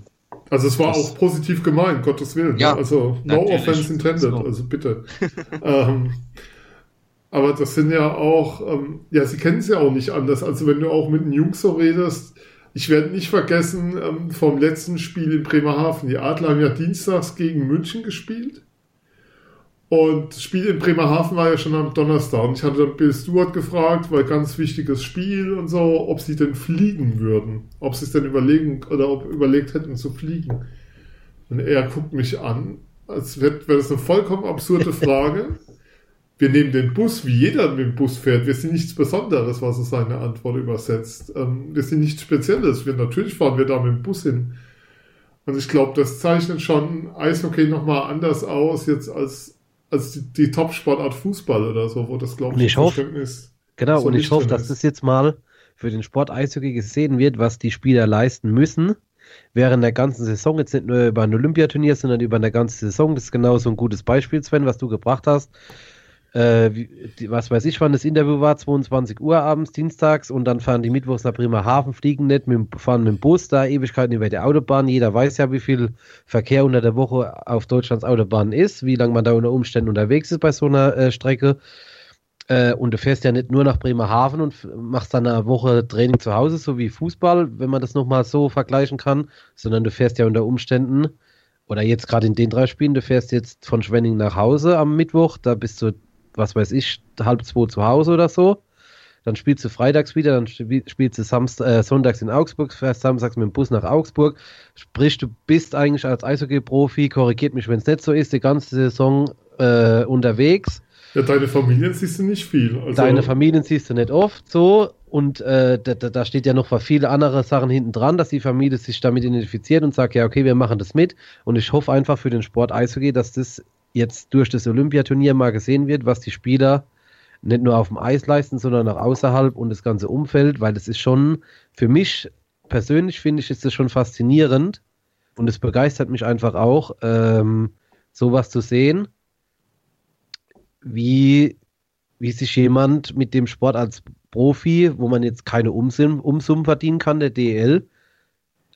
B: Also es war
D: Das-
B: auch positiv gemeint, Gottes Willen.
D: Ja,
B: also no
D: natürlich.
B: offense intended,
D: So.
B: also bitte. <laughs> ähm, aber das sind ja auch, ähm, ja, sie kennen es ja auch nicht anders. Also wenn du auch mit den Jungs so redest, ich werde nicht vergessen, ähm, vom letzten Spiel in Bremerhaven. Die Adler haben ja dienstags gegen München gespielt. Und das Spiel in Bremerhaven war ja schon am Donnerstag. Und ich hatte dann Bill Stewart gefragt, weil ganz wichtiges Spiel und so, ob sie denn fliegen würden. Ob sie es denn überlegen oder ob überlegt hätten zu fliegen. Und er guckt mich an, als wäre wär das eine vollkommen absurde Frage. <laughs> Wir nehmen den Bus, wie jeder mit dem Bus fährt. Wir sind nichts Besonderes, was es seine Antwort übersetzt. Ähm, wir sind nichts Spezielles. Wir, natürlich fahren wir da mit dem Bus hin. Und ich glaube, das zeichnet schon Eishockey nochmal anders aus, jetzt als, als die, die Top-Sportart Fußball oder so, wo das, glaube
C: Und ich hoffe-
B: Verständnis-
C: Genau,
B: so
C: und ich hoffe, dass
B: ist.
C: das jetzt mal für den Sport Eishockey gesehen wird, was die Spieler leisten müssen während der ganzen Saison, jetzt nicht nur über ein Olympiaturnier, sondern über eine ganze Saison. Das ist genau so ein gutes Beispiel, Sven, was du gebracht hast. Äh, was weiß ich, wann das Interview war, 22 Uhr abends, dienstags, und dann fahren die mittwochs nach Bremerhaven, fliegen nicht, mit, fahren mit dem Bus da Ewigkeiten über die Autobahn. Jeder weiß ja, wie viel Verkehr unter der Woche auf Deutschlands Autobahnen ist, wie lange man da unter Umständen unterwegs ist bei so einer äh, Strecke. Äh, und du fährst ja nicht nur nach Bremerhaven und machst dann eine Woche Training zu Hause, so wie Fußball, wenn man das nochmal so vergleichen kann, sondern du fährst ja unter Umständen, oder jetzt gerade in den drei Spielen, du fährst jetzt von Schwenning nach Hause am Mittwoch, da bist du, was weiß ich, halb zwei zu Hause oder so. Dann spielst du freitags wieder, dann spiel- spielst du Samst äh, sonntags in Augsburg, fährst samstags mit dem Bus nach Augsburg. Sprich, du bist eigentlich als Eishockey-Profi, korrigiert mich, wenn es nicht so ist, die ganze Saison äh, unterwegs.
B: Ja, deine Familien siehst du nicht viel. Also,
C: Deine Familien siehst du nicht oft so und äh, da, da da steht ja noch viele andere Sachen hinten dran, dass die Familie sich damit identifiziert und sagt, ja, okay, wir machen das mit. Und ich hoffe einfach für den Sport Eishockey, dass das jetzt durch das Olympiaturnier mal gesehen wird, was die Spieler nicht nur auf dem Eis leisten, sondern auch außerhalb und das ganze Umfeld, weil das ist schon, für mich persönlich finde ich, ist das schon faszinierend und es begeistert mich einfach auch, ähm, sowas zu sehen, wie, wie sich jemand mit dem Sport als Profi, wo man jetzt keine Umsummen, Umsummen verdienen kann, der DL,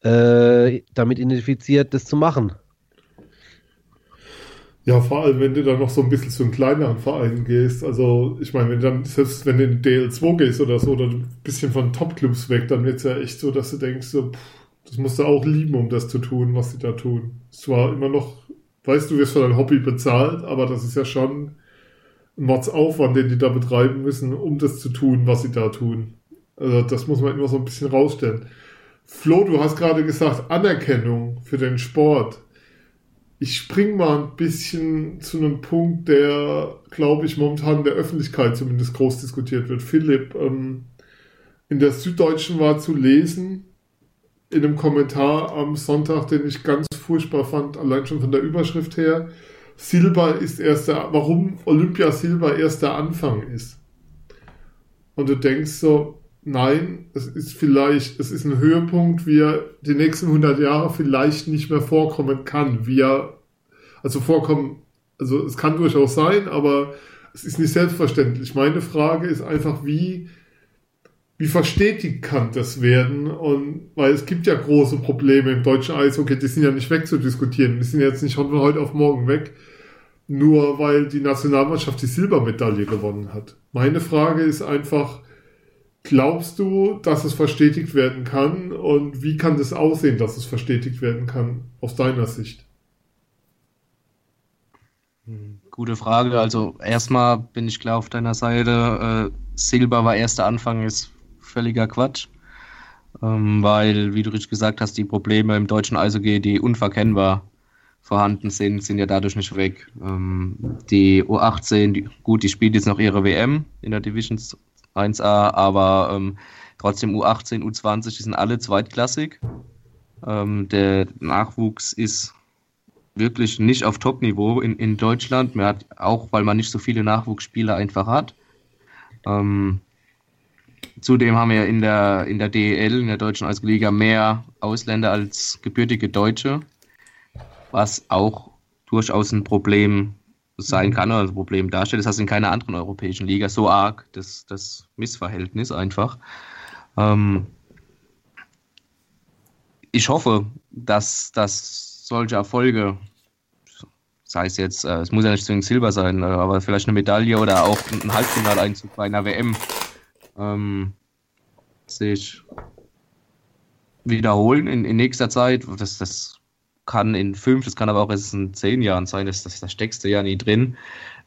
C: äh, damit identifiziert, das zu machen.
B: Ja, vor allem, wenn du dann noch so ein bisschen zu einem kleineren Verein gehst. Also, ich meine, wenn du dann, selbst wenn du in DL2 gehst oder so, oder ein bisschen von Topclubs weg, dann wird es ja echt so, dass du denkst, so, pff, das musst du auch lieben, um das zu tun, was sie da tun. Es war immer noch, weißt du, wirst für dein Hobby bezahlt, aber das ist ja schon ein Mordsaufwand, den die da betreiben müssen, um das zu tun, was sie da tun. Also, das muss man immer so ein bisschen rausstellen. Flo, du hast gerade gesagt, Anerkennung für den Sport. Ich spring mal ein bisschen zu einem Punkt, der, glaube ich, momentan in der Öffentlichkeit zumindest groß diskutiert wird. Philipp, ähm, in der Süddeutschen war zu lesen, in einem Kommentar am Sonntag, den ich ganz furchtbar fand, allein schon von der Überschrift her, Silber ist erster, warum Olympia Silber erst der Anfang ist. Und du denkst so, nein, es ist vielleicht, es ist ein Höhepunkt, wie er die nächsten 100 Jahre vielleicht nicht mehr vorkommen kann, wie er, also vorkommen, also es kann durchaus sein, aber es ist nicht selbstverständlich. Meine Frage ist einfach, wie, wie verstetigt kann das werden? Und weil es gibt ja große Probleme im deutschen Eishockey, die sind ja nicht wegzudiskutieren. Die sind jetzt nicht von heute auf morgen weg, nur weil die Nationalmannschaft die Silbermedaille gewonnen hat. Meine Frage ist einfach, glaubst du, dass es verstetigt werden kann? Und wie kann das aussehen, dass es verstetigt werden kann, aus deiner Sicht?
D: Gute Frage. Also erstmal bin ich klar auf deiner Seite. Äh, Silber war erster Anfang, ist völliger Quatsch. Ähm, weil, wie du richtig gesagt hast, die Probleme im deutschen Eishockey, die unverkennbar vorhanden sind, sind ja dadurch nicht weg. Ähm, die U18, die, gut, die spielt jetzt noch ihre WM in der Division 1A, aber ähm, trotzdem U18, U20, die sind alle zweitklassig. Ähm, der Nachwuchs ist wirklich nicht auf Top-Niveau in, in Deutschland. Man hat, auch weil man nicht so viele Nachwuchsspieler einfach hat. Ähm, zudem haben wir in der, in der DEL, in der deutschen Eisliga, mehr Ausländer als gebürtige Deutsche, was auch durchaus ein Problem sein kann oder ein Problem darstellt. Das heißt in keiner anderen europäischen Liga so arg, das, das Missverhältnis einfach. Ähm, ich hoffe, dass, dass solche Erfolge, sei es jetzt, äh, es muss ja nicht zwingend Silber sein, äh, aber vielleicht eine Medaille oder auch ein Halbfinaleinzug bei einer WM, ähm, sich wiederholen in, in nächster Zeit. Das, das kann in fünf, das kann aber auch erst in zehn Jahren sein, das, das, da steckst du ja nie drin.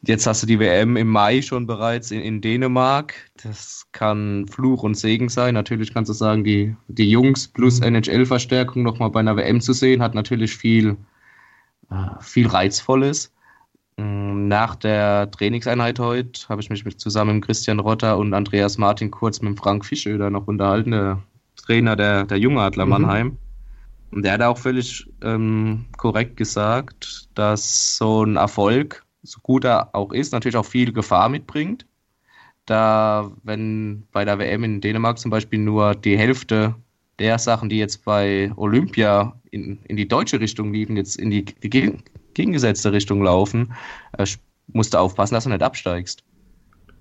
D: Jetzt hast du die WM im Mai schon bereits in, in Dänemark. Das kann Fluch und Segen sein. Natürlich kannst du sagen, die, die Jungs plus mhm. NHL-Verstärkung nochmal bei einer WM zu sehen, hat natürlich viel, äh, viel Reizvolles. Mm, nach der Trainingseinheit heute habe ich mich mit, zusammen mit Christian Rotter und Andreas Martin kurz mit Frank Fischöder noch unterhalten, der Trainer der, der Jungadler Mannheim. Mhm. Und der hat auch völlig ähm, korrekt gesagt, dass so ein Erfolg, so gut er auch ist, natürlich auch viel Gefahr mitbringt. Da, wenn bei der WM in Dänemark zum Beispiel nur die Hälfte der Sachen, die jetzt bei Olympia in, in die deutsche Richtung liefen, jetzt in die, die gegengesetzte Richtung laufen, äh, musst du aufpassen, dass du nicht absteigst.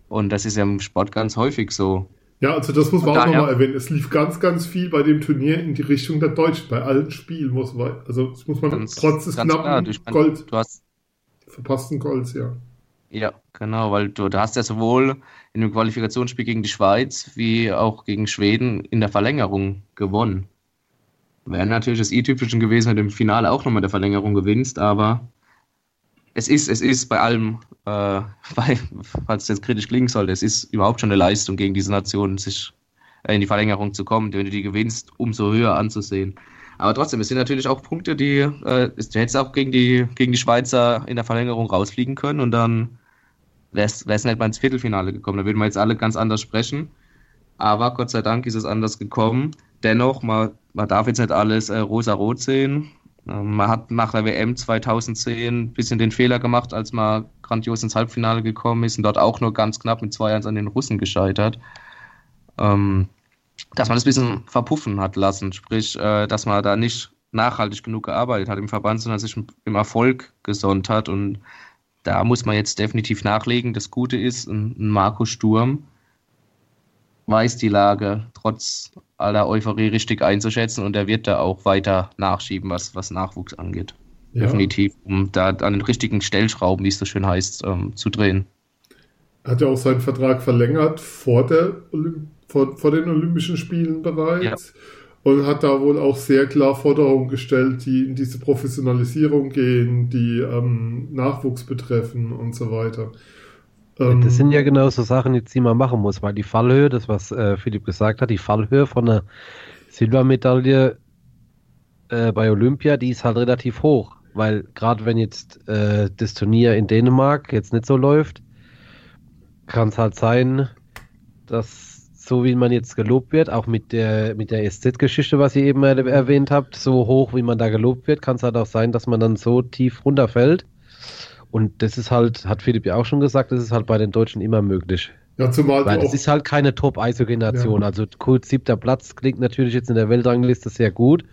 D: Und das ist ja im Sport ganz häufig so.
B: Ja, also das muss man auch nochmal erwähnen. Es lief ganz, ganz viel bei dem Turnier in die Richtung der Deutschen, bei allen Spielen muss man, also das muss man ganz, trotz des knappen klar, Gold,
D: du hast
B: verpassten Golds, ja.
D: Ja, genau, weil du, du hast ja sowohl in dem Qualifikationsspiel gegen die Schweiz wie auch gegen Schweden in der Verlängerung gewonnen. Wäre natürlich das i-Typischen gewesen, wenn du im Finale auch nochmal der Verlängerung gewinnst, aber es ist, es ist bei allem, äh, <laughs> falls es jetzt kritisch klingen sollte, es ist überhaupt schon eine Leistung gegen diese Nation, sich in die Verlängerung zu kommen. Wenn du die gewinnst, umso höher anzusehen. Aber trotzdem, es sind natürlich auch Punkte, die äh, du hättest auch gegen die, gegen die Schweizer in der Verlängerung rausfliegen können und dann wäre es nicht mal ins Viertelfinale gekommen. Da würden wir jetzt alle ganz anders sprechen. Aber Gott sei Dank ist es anders gekommen. Dennoch, man, man darf jetzt nicht alles äh, rosa-rot sehen. Ähm, man hat nach der WM 2010 ein bisschen den Fehler gemacht, als man grandios ins Halbfinale gekommen ist und dort auch nur ganz knapp mit 2-1 an den Russen gescheitert. Ähm, dass man das ein bisschen verpuffen hat lassen, sprich, äh, dass man da nicht nachhaltig genug gearbeitet hat im Verband, sondern sich im Erfolg gesonnt hat. Und da muss man jetzt definitiv nachlegen. Das Gute ist, ein, Marco Sturm weiß die Lage trotz aller Euphorie richtig einzuschätzen und er wird da auch weiter nachschieben, was, was Nachwuchs angeht. Ja. Definitiv, um da an den richtigen Stellschrauben, wie es so schön heißt, ähm, zu drehen.
B: Hat er auch seinen Vertrag verlängert vor, der vor, vor den Olympischen Spielen bereits ja. und hat da wohl auch sehr klar Forderungen gestellt, die in diese Professionalisierung gehen, die ähm, Nachwuchs betreffen und so weiter.
C: Ähm, das sind ja genau so Sachen, die man machen muss, weil die Fallhöhe, das was äh, Philipp gesagt hat, die Fallhöhe von einer Silbermedaille äh, bei Olympia, die ist halt relativ hoch, weil gerade wenn jetzt äh, das Turnier in Dänemark jetzt nicht so läuft, kann es halt sein, dass so wie man jetzt gelobt wird, auch mit der mit der SZ-Geschichte, was ihr eben erwähnt habt, so hoch wie man da gelobt wird, kann es halt auch sein, dass man dann so tief runterfällt und das ist halt, hat Philipp ja auch schon gesagt, das ist halt bei den Deutschen immer möglich.
B: Ja, zumal
C: Weil es ist halt keine Top-Eishockey-Nation. Ja. Also kurz siebter Platz klingt natürlich jetzt in der Weltrangliste sehr gut.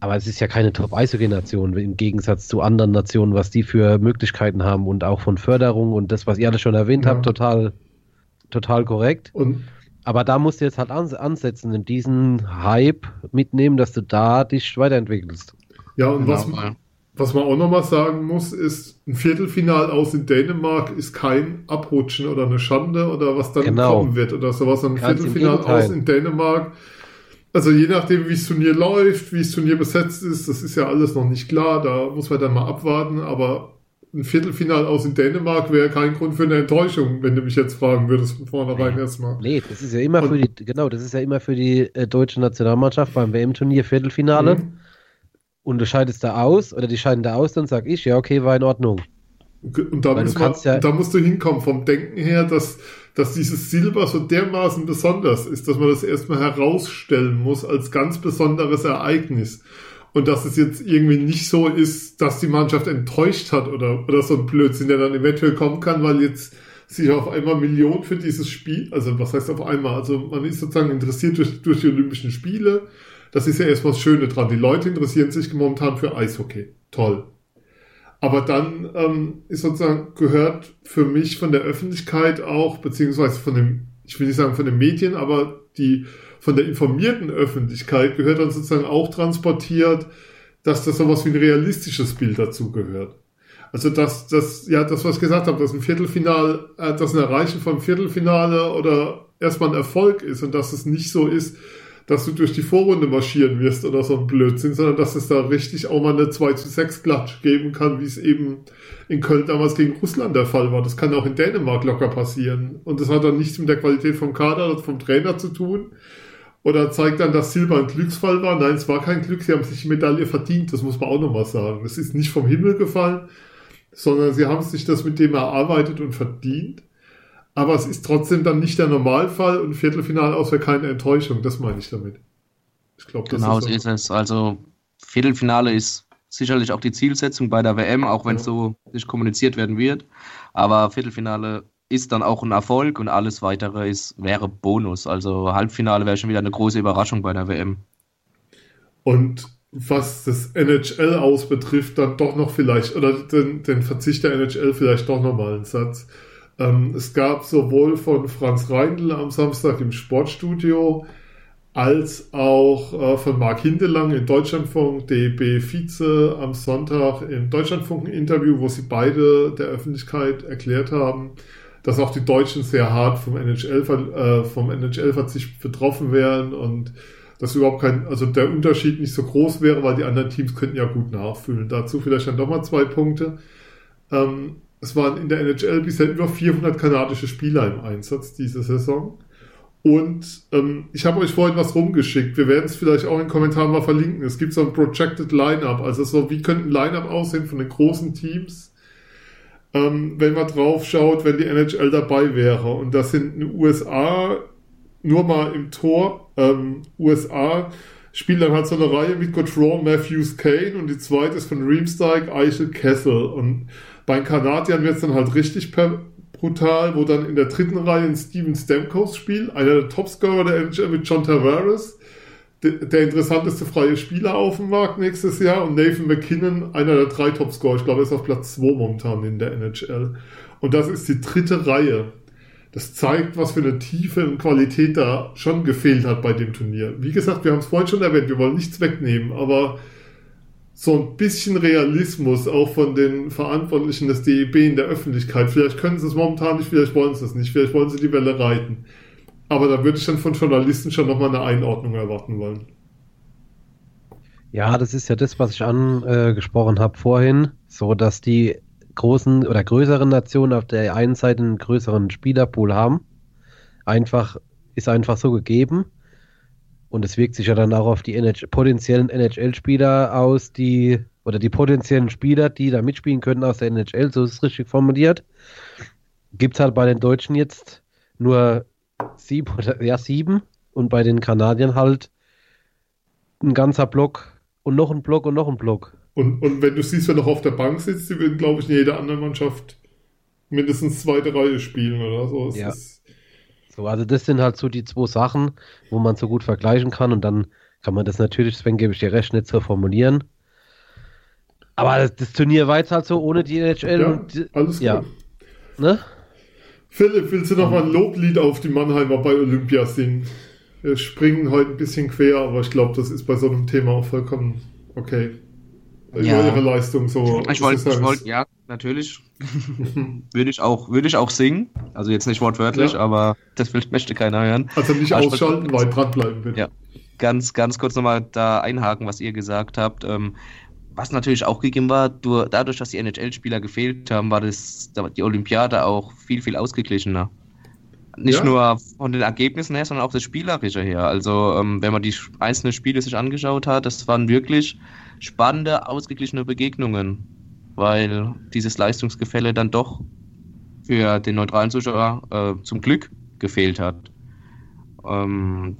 C: Aber es ist ja keine Top-Eishockey-Nation im Gegensatz zu anderen Nationen, was die für Möglichkeiten haben und auch von Förderung und das, was ihr alle schon erwähnt ja. habt, total, total korrekt.
B: Und
C: aber da musst du jetzt halt ansetzen und diesen Hype mitnehmen, dass du da dich weiterentwickelst.
B: Ja, und genau. was, was man auch nochmal sagen muss, ist, ein Viertelfinal aus in Dänemark ist kein Abrutschen oder eine Schande oder was dann genau. kommen wird oder sowas. Ein Ganz Viertelfinal aus in Dänemark. Also je nachdem, wie das Turnier läuft, wie das Turnier besetzt ist, das ist ja alles noch nicht klar. Da muss man dann mal abwarten. Aber ein Viertelfinal aus in Dänemark wäre kein Grund für eine Enttäuschung, wenn du mich jetzt fragen würdest von vornherein erstmal.
C: Nee, das ist ja immer Und, für die, genau, das ist ja immer für die äh, deutsche Nationalmannschaft beim WM-Turnier Viertelfinale. Mhm und du scheidest da aus oder die scheiden da aus, dann sag ich, ja, okay, war in Ordnung.
B: Und da, muss man, ja da musst du hinkommen vom Denken her, dass, dass dieses Silber so dermaßen besonders ist, dass man das erstmal herausstellen muss als ganz besonderes Ereignis. Und dass es jetzt irgendwie nicht so ist, dass die Mannschaft enttäuscht hat oder, oder so ein Blödsinn, der dann eventuell kommen kann, weil jetzt sich auf einmal Millionen für dieses Spiel, also was heißt auf einmal, also man ist sozusagen interessiert durch, durch die Olympischen Spiele. Das ist ja erst was Schöne dran. Die Leute interessieren sich momentan für Eishockey. Toll. Aber dann ähm, ist sozusagen gehört für mich von der Öffentlichkeit auch, beziehungsweise von dem, ich will nicht sagen von den Medien, aber die von der informierten Öffentlichkeit gehört dann sozusagen auch transportiert, dass das sowas wie ein realistisches Bild dazu gehört. Also das, das, ja, das, was ich gesagt habe, dass ein Viertelfinal, äh, dass ein Erreichen vom Viertelfinale oder erstmal ein Erfolg ist und dass es nicht so ist, dass du durch die Vorrunde marschieren wirst oder so ein Blödsinn, sondern dass es da richtig auch mal eine 2 zu 6 Klatsch geben kann, wie es eben in Köln damals gegen Russland der Fall war. Das kann auch in Dänemark locker passieren. Und das hat dann nichts mit der Qualität vom Kader oder vom Trainer zu tun, oder zeigt dann, dass Silber ein Glücksfall war? Nein, es war kein Glück, sie haben sich die Medaille verdient, das muss man auch nochmal sagen. Es ist nicht vom Himmel gefallen, sondern sie haben sich das mit dem erarbeitet und verdient. Aber es ist trotzdem dann nicht der Normalfall und Viertelfinale aus wäre keine Enttäuschung, das meine ich damit.
D: Ich glaube, genau so ist es. Also Viertelfinale ist sicherlich auch die Zielsetzung bei der WM, auch wenn es ja. so nicht kommuniziert werden wird. Aber Viertelfinale ist dann auch ein Erfolg und alles weitere ist, wäre Bonus. Also Halbfinale wäre schon wieder eine große Überraschung bei der WM.
B: Und was das NHL aus betrifft, dann doch noch vielleicht, oder den, den Verzicht der NHL vielleicht doch nochmal einen Satz. Ähm, es gab sowohl von Franz Reindl am Samstag im Sportstudio als auch äh, von Marc Hindelang im Deutschlandfunk, DB Vize am Sonntag im Deutschlandfunk ein Interview, wo sie beide der Öffentlichkeit erklärt haben, dass auch die Deutschen sehr hart vom NHL, äh, vom NHL-Verzicht betroffen wären und dass überhaupt kein, also der Unterschied nicht so groß wäre, weil die anderen Teams könnten ja gut nachfüllen. Dazu vielleicht dann nochmal zwei Punkte. Ähm, es waren in der NHL bisher über 400 kanadische Spieler im Einsatz diese Saison. Und ähm, ich habe euch vorhin was rumgeschickt. Wir werden es vielleicht auch in den Kommentaren mal verlinken. Es gibt so ein Projected Lineup, also so wie könnte ein Lineup aussehen von den großen Teams ähm, wenn man drauf schaut, wenn die NHL dabei wäre. Und das sind in USA nur mal im Tor. Ähm, USA spielt dann halt so eine Reihe mit Gautreau, Matthews, Kane und die zweite ist von Reemsteig, Eichel, Kessel. Und bei den Kanadiern wird es dann halt richtig brutal, wo dann in der dritten Reihe ein Steven Stamkos spielt, einer der Topscorer der NHL mit John Tavares der interessanteste freie Spieler auf dem Markt nächstes Jahr und Nathan McKinnon, einer der drei Topscorer. Ich glaube, er ist auf Platz 2 momentan in der NHL. Und das ist die dritte Reihe. Das zeigt, was für eine Tiefe und Qualität da schon gefehlt hat bei dem Turnier. Wie gesagt, wir haben es vorhin schon erwähnt, wir wollen nichts wegnehmen, aber so ein bisschen Realismus auch von den Verantwortlichen des DEB in der Öffentlichkeit. Vielleicht können sie es momentan nicht, vielleicht wollen sie es nicht, vielleicht wollen sie die Welle reiten. Aber da würde ich dann von Journalisten schon nochmal eine Einordnung erwarten wollen.
C: Ja, das ist ja das, was ich angesprochen habe vorhin, so dass die großen oder größeren Nationen auf der einen Seite einen größeren Spielerpool haben. Einfach, ist einfach so gegeben. Und es wirkt sich ja dann auch auf die NH potenziellen NHL-Spieler aus, die, oder die potenziellen Spieler, die da mitspielen können aus der NHL, so ist es richtig formuliert. Gibt es halt bei den Deutschen jetzt nur sieben <laughs> oder ja sieben und bei den Kanadiern halt ein ganzer Block und noch ein Block und noch ein Block.
B: Und, und wenn du siehst, wer noch auf der Bank sitzt, die würden, glaube ich, in jeder anderen Mannschaft mindestens zweite Reihe spielen oder so. Es
C: ja. So. Also das sind halt so die zwei Sachen, wo man so gut vergleichen kann und dann kann man das natürlich, Sven, gebe ich dir recht, nicht so formulieren. Aber das, das Turnier war jetzt halt so ohne die NHL.
B: Ja,
C: und,
B: alles gut. Ja. Ne? Philipp, willst du noch mal ein Loblied auf die Mannheimer bei Olympia singen? Wir springen heute ein bisschen quer, aber ich glaube, das ist bei so einem Thema auch vollkommen okay.
D: Ja. ihre Leistung so. Ich wollte, wollt, ja, natürlich. <laughs> würde ich auch, würde ich auch singen. Also jetzt nicht wortwörtlich, ja. aber das möchte keiner hören.
B: Also nicht aber ausschalten, weil dranbleiben bitte.
D: Ja. Ganz, ganz kurz nochmal da einhaken, was ihr gesagt habt. Ähm, was natürlich auch gegeben war, durch, dadurch, dass die NHL-Spieler gefehlt haben, war das, die Olympiade auch viel, viel ausgeglichener. Nicht ja. nur von den Ergebnissen her, sondern auch das Spielerische her. Also, ähm, wenn man die einzelnen Spiele sich angeschaut hat, das waren wirklich spannende, ausgeglichene Begegnungen, weil dieses Leistungsgefälle dann doch für den neutralen Zuschauer äh, zum Glück gefehlt hat. Ähm,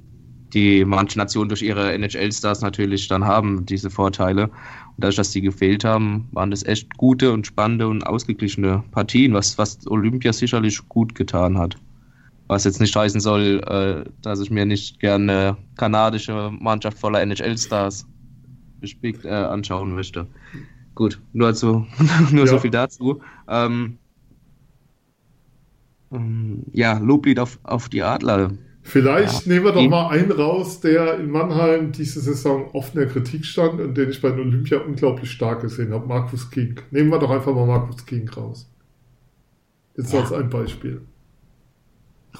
D: die manche Nationen durch ihre NHL-Stars natürlich dann haben, diese Vorteile. Und dadurch, dass die gefehlt haben, waren das echt gute und spannende und ausgeglichene Partien, was, was Olympia sicherlich gut getan hat. Was jetzt nicht heißen soll, äh, dass ich mir nicht gerne kanadische Mannschaft voller NHL-Stars bespickt äh, anschauen möchte. Gut, nur, zu, <laughs> nur ja. so viel dazu. Ähm, ja, Loblied auf, auf die Adler.
B: Vielleicht ja. nehmen wir doch mal einen raus, der in Mannheim diese Saison oft in der Kritik stand und den ich bei den Olympia unglaublich stark gesehen habe. Markus King. Nehmen wir doch einfach mal Markus King raus. Jetzt ja. als ein Beispiel.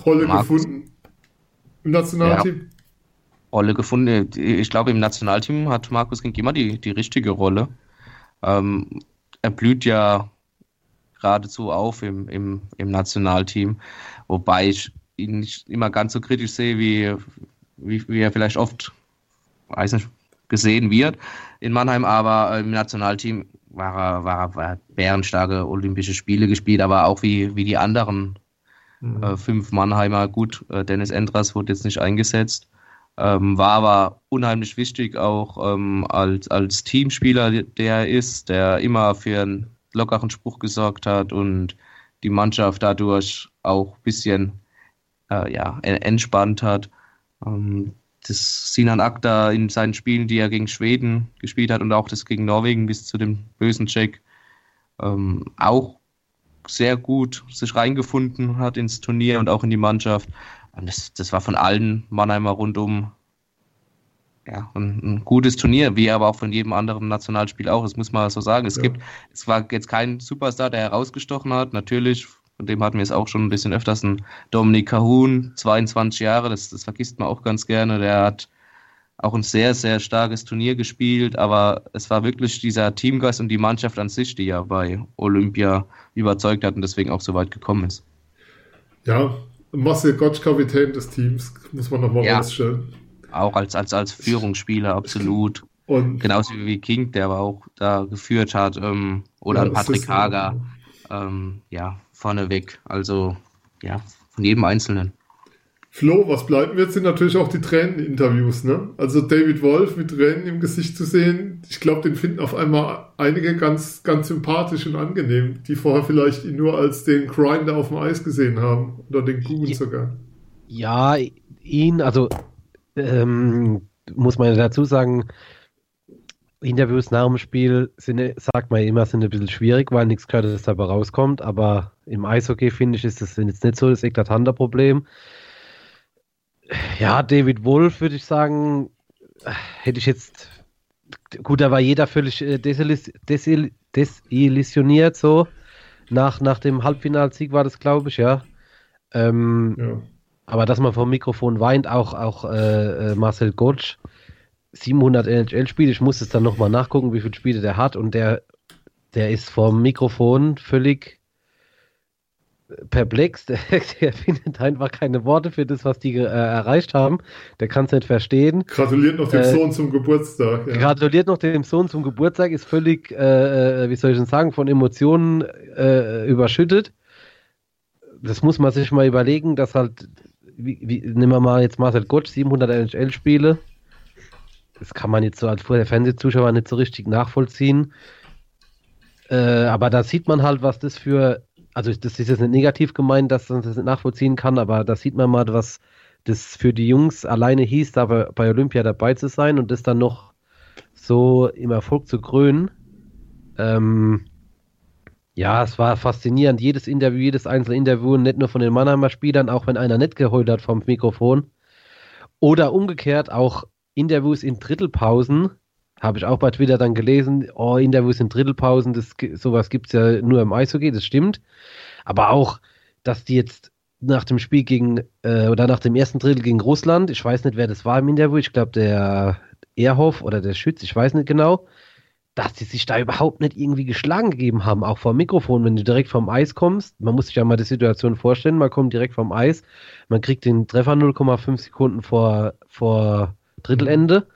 B: Rolle Markus. gefunden im Nationalteam? Ja.
D: Rolle gefunden. Ich glaube, im Nationalteam hat Markus King immer die, die richtige Rolle. Ähm, er blüht ja geradezu auf im, im, im Nationalteam, wobei ich ihn nicht immer ganz so kritisch sehe, wie, wie, wie er vielleicht oft, weiß nicht, gesehen wird in Mannheim, aber im Nationalteam war er, war er, war er bärenstarke Olympische Spiele gespielt, aber auch wie, wie die anderen mhm. äh, fünf Mannheimer. Gut, äh, Dennis Endras wurde jetzt nicht eingesetzt, ähm, war aber unheimlich wichtig auch ähm, als, als Teamspieler, der er ist, der immer für einen lockeren Spruch gesorgt hat und die Mannschaft dadurch auch ein bisschen äh, ja, entspannt hat. Ähm, das Sinan Akta in seinen Spielen, die er gegen Schweden gespielt hat und auch das gegen Norwegen bis zu dem bösen Check, ähm, auch sehr gut sich reingefunden hat ins Turnier und auch in die Mannschaft. Und das, das war von allen Mannheimer rundum ja, ein, ein, gutes Turnier, wie aber auch von jedem anderen Nationalspiel auch. Das muss man so sagen. Es ja. gibt, es war jetzt kein Superstar, der herausgestochen hat. Natürlich, von dem hatten wir es auch schon ein bisschen öfters, ein Dominik Cahun, 22 Jahre, das, das vergisst man auch ganz gerne. Der hat auch ein sehr, sehr starkes Turnier gespielt, aber es war wirklich dieser Teamgeist und die Mannschaft an sich, die ja bei Olympia überzeugt hat und deswegen auch so weit gekommen ist.
B: Ja, Marcel Gottsch, Kapitän des Teams, muss man nochmal ja. rausstellen.
D: Auch als, als, als Führungsspieler, absolut. Und Genauso wie King, der aber auch da geführt hat. Ähm, oder ja, Patrick Hager. Ähm, ja, vorneweg. Also, ja, von jedem Einzelnen.
B: Flo, was bleiben wird, sind natürlich auch die Tränen-Interviews. Ne? Also David Wolf mit Tränen im Gesicht zu sehen, ich glaube, den finden auf einmal einige ganz, ganz sympathisch und angenehm, die vorher vielleicht ihn nur als den Grinder auf dem Eis gesehen haben oder den Kuchen sogar.
C: Ja, ihn, also ähm, muss man dazu sagen, Interviews nach dem Spiel sind, sagt man immer, sind ein bisschen schwierig, weil nichts Gescheites dabei rauskommt. Aber im Eishockey, finde ich, ist das jetzt nicht so das eklatante Problem. Ja, David Wolf, würde ich sagen, hätte ich jetzt. Gut, da war jeder völlig äh, desillusioniert, so. Nach, nach dem Halbfinalsieg war das, glaube ich, ja. Ähm, ja. Aber dass man vom Mikrofon weint, auch, auch äh, äh Marcel Gottsch, 700 NHL-Spiele, ich muss es dann nochmal nachgucken, wie viele Spiele der hat und der, der ist vom Mikrofon völlig perplex, der, <laughs> der, findet einfach keine Worte für das, was die äh, erreicht haben. Der kann es nicht verstehen.
B: Gratuliert noch dem äh, Sohn zum Geburtstag.
C: Ja. Gratuliert noch dem Sohn zum Geburtstag, ist völlig, äh, äh wie soll ich denn sagen, von Emotionen äh, überschüttet. Das muss man sich mal überlegen, dass halt wie, wie, nehmen wir mal jetzt Marcel Gottsch, 700 NHL-Spiele. Das kann man jetzt so als Fernsehzuschauer nicht so richtig nachvollziehen. Äh, aber da sieht man halt, was das für, also das ist jetzt nicht negativ gemeint, dass man das nicht nachvollziehen kann, aber da sieht man mal, was das für die Jungs alleine hieß, da bei Olympia dabei zu sein und das dann noch so im Erfolg zu krönen. Ähm, ja, es war faszinierend. Jedes Interview, jedes einzelne Interview, nicht nur von den Mannheimer Spielern, auch wenn einer nicht geheult hat vom Mikrofon. Oder umgekehrt auch Interviews in Drittelpausen. Habe ich auch bei Twitter dann gelesen. Oh, Interviews in Drittelpausen, das, sowas gibt es ja nur im Eishockey, das stimmt. Aber auch, dass die jetzt nach dem Spiel gegen, äh, oder nach dem ersten Drittel gegen Russland, ich weiß nicht, wer das war im Interview, ich glaube der Ehrhoff oder der Schütz, ich weiß nicht genau, dass die sich da überhaupt nicht irgendwie geschlagen gegeben haben, auch vor Mikrofon, wenn du direkt vom Eis kommst. Man muss sich ja mal die Situation vorstellen, man kommt direkt vom Eis, man kriegt den Treffer 0,5 Sekunden vor, vor Drittelende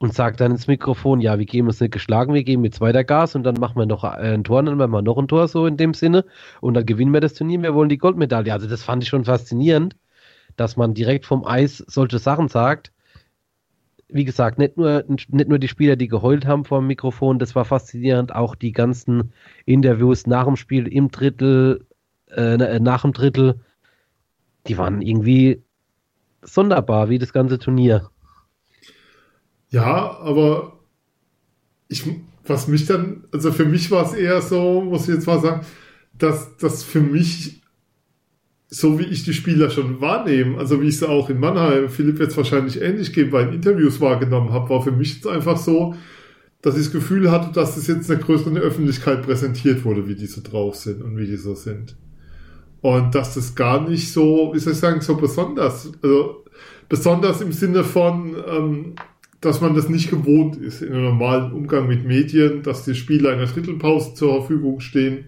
C: und sagt dann ins Mikrofon, ja, wir geben uns nicht geschlagen, wir geben jetzt weiter Gas und dann machen wir noch ein Tor, dann machen wir noch ein Tor, so in dem Sinne und dann gewinnen wir das Turnier, wir wollen die Goldmedaille. Also das fand ich schon faszinierend, dass man direkt vom Eis solche Sachen sagt wie gesagt, nicht nur, nicht nur die Spieler, die geheult haben vor dem Mikrofon, das war faszinierend, auch die ganzen Interviews nach dem Spiel, im Drittel, äh, nach dem Drittel, die waren irgendwie sonderbar, wie das ganze Turnier.
B: Ja, aber ich, was mich dann, also für mich war es eher so, muss ich jetzt mal sagen, dass das für mich, so wie ich die Spieler schon wahrnehme, also wie ich es auch in Mannheim, Philipp jetzt wahrscheinlich ähnlich geben, bei Interviews wahrgenommen habe, war für mich jetzt einfach so, dass ich das Gefühl hatte, dass das jetzt einer größeren Öffentlichkeit präsentiert wurde, wie die so drauf sind und wie die so sind. Und dass das gar nicht so, wie soll ich sagen, so besonders, also besonders im Sinne von, ähm, dass man das nicht gewohnt ist in einem normalen Umgang mit Medien, dass die Spieler in der Drittelpause zur Verfügung stehen,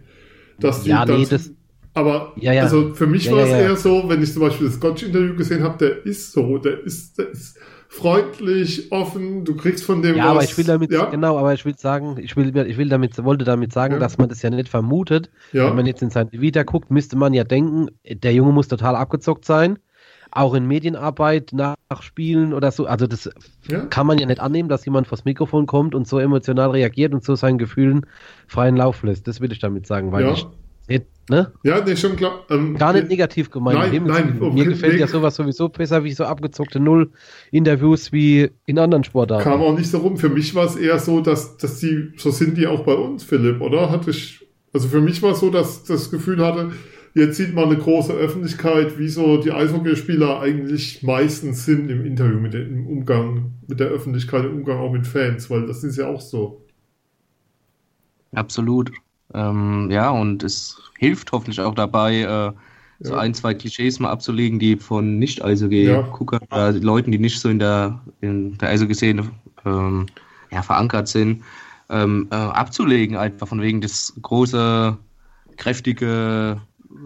B: dass die
C: ja,
B: dann,
C: nee, das,
B: aber
C: Ja, ja.
B: also für mich
C: Ja,
B: war es eher so, wenn ich zum Beispiel das Scotch-Interview gesehen habe, der ist so, der ist, der ist freundlich, offen, du kriegst von dem
C: ja,
B: was.
C: aber ich will damit,
B: ja,
C: genau, aber ich will sagen, ich will, ich will damit, wollte damit sagen, dass man das ja nicht vermutet. Wenn man jetzt in sein Vita guckt, müsste man ja denken, der Junge muss total abgezockt sein. Auch in Medienarbeit, nach Spielen oder so. Also das
B: ja.
C: kann man ja nicht annehmen, dass jemand vors Mikrofon kommt und so emotional reagiert und so seinen Gefühlen freien Lauf lässt. Das will ich damit sagen, weil
B: Ja.
C: ich ne?
B: Ja, nee, schon klar. Ähm,
C: Gar nicht negativ gemeint.
B: Nein, nein, okay,
C: Mir gefällt
B: nee.
C: ja sowas sowieso besser wie so abgezockte Null-Interviews wie in anderen Sportarten.
B: kam auch nicht so rum. Für mich war es eher so, dass, dass die, so sind die auch bei uns, Philipp, oder? Hatte ich, also für mich war es so, dass das Gefühl hatte, jetzt sieht man eine große Öffentlichkeit, wie so die Eishockeyspieler eigentlich meistens sind im Interview mit dem im Umgang mit der Öffentlichkeit, im Umgang auch mit Fans, weil das ist ja auch so.
D: Absolut. Ähm, ja, und es hilft hoffentlich auch dabei, äh, so
B: Ja.
D: ein, zwei Klischees mal abzulegen, die von Nicht-Eishockey-Guckern oder Leuten, die nicht so in der, in der Eishockey-Szene ähm, ja, verankert sind, ähm, äh, abzulegen, einfach von wegen das große, kräftige,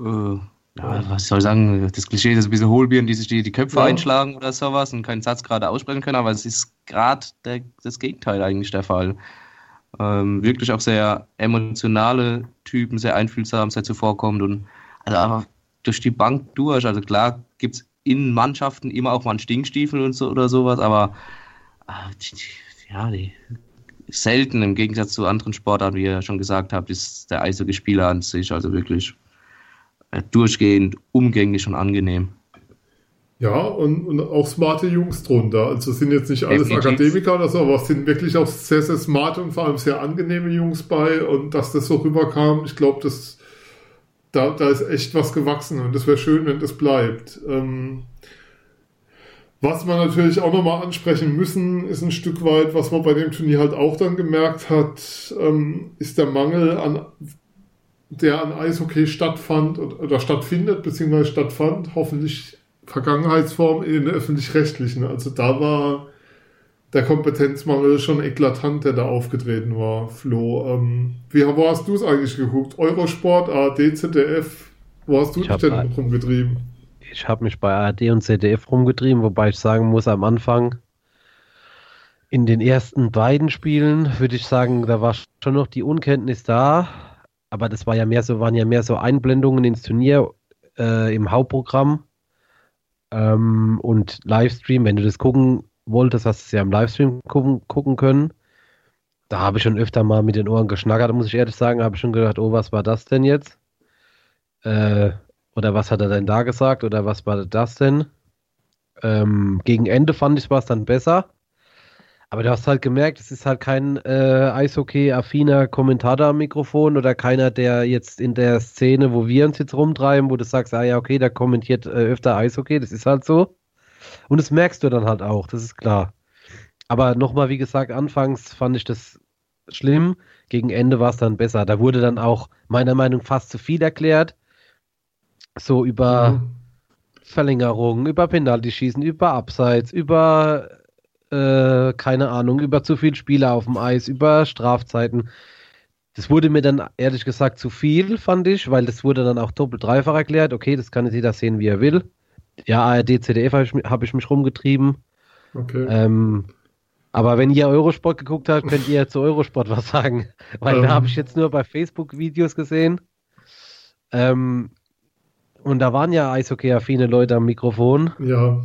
D: äh, ja, was soll ich sagen, das Klischee, das ein bisschen Hohlbieren, die sich die, die Köpfe
B: Ja.
D: einschlagen oder sowas und keinen Satz gerade aussprechen können, aber es ist gerade das Gegenteil eigentlich der Fall. Ähm, wirklich auch sehr emotionale Typen, sehr einfühlsam, sehr zuvorkommend und also aber durch die Bank durch. Also klar gibt es in Mannschaften immer auch mal einen Stinkstiefel und so oder sowas, aber die, ja, die selten im Gegensatz zu anderen Sportarten, wie ihr ja schon gesagt habt, ist der Eishockeyspieler an sich also wirklich äh, durchgehend umgänglich und angenehm.
B: Ja, und, und auch smarte Jungs drunter. Also sind jetzt nicht alles
D: Definitiv.
B: Akademiker oder so, aber es sind wirklich auch sehr, sehr smarte und vor allem sehr angenehme Jungs bei. Und dass das so rüberkam, ich glaube, das da, da ist echt was gewachsen und das wäre schön, wenn das bleibt. Ähm, was wir natürlich auch nochmal ansprechen müssen, ist ein Stück weit, was man bei dem Turnier halt auch dann gemerkt hat, ähm, ist der Mangel an der an Eishockey stattfand oder, stattfindet, beziehungsweise stattfand, hoffentlich Vergangenheitsform in den öffentlich-rechtlichen. Also da war der Kompetenzmangel schon eklatant, der da aufgetreten war, Flo. Ähm, wie wo hast du es eigentlich geguckt? Eurosport, ARD, ZDF? Wo hast du
C: Ich
B: dich denn
C: äh,
B: rumgetrieben?
C: Ich habe mich bei ARD und ZDF rumgetrieben, wobei ich sagen muss, am Anfang in den ersten beiden Spielen würde ich sagen, da war schon noch die Unkenntnis da, aber das war ja mehr so, waren ja mehr so Einblendungen ins Turnier äh, im Hauptprogramm ähm, und Livestream. Wenn du das gucken wolltest, hast du es ja im Livestream gucken, gucken können. Da habe ich schon öfter mal mit den Ohren geschnackert, muss ich ehrlich sagen, habe ich schon gedacht, oh, was war das denn jetzt? Äh, oder was hat er denn da gesagt? Oder was war das denn? Ähm, gegen Ende fand ich es dann besser. Aber du hast halt gemerkt, es ist halt kein äh, Eishockey-affiner Kommentator am Mikrofon oder keiner, der jetzt in der Szene, wo wir uns jetzt rumtreiben, wo du sagst, ah ja, okay, der kommentiert äh, öfter Eishockey, das ist halt so. Und das merkst du dann halt auch, das ist klar. Aber nochmal, wie gesagt, anfangs fand ich das schlimm, gegen Ende war es dann besser. Da wurde dann auch meiner Meinung nach fast zu viel erklärt. So über
B: Mhm.
C: Verlängerungen, über Penalty-Schießen, über Abseits, über äh, keine Ahnung, über zu viel Spieler auf dem Eis, über Strafzeiten. Das wurde mir dann ehrlich gesagt zu viel, fand ich, weil das wurde dann auch doppelt dreifach erklärt. Okay, das kann jeder sehen, wie er will. Ja, ARD, ZDF habe ich, hab ich mich rumgetrieben.
B: Okay.
C: Ähm, aber wenn ihr Eurosport geguckt habt, könnt ihr zu Eurosport was sagen. <laughs> Weil
B: Ähm.
C: da habe ich jetzt nur bei Facebook Videos gesehen. Ähm, und da waren ja Eishockey-affine Leute am Mikrofon.
B: Ja.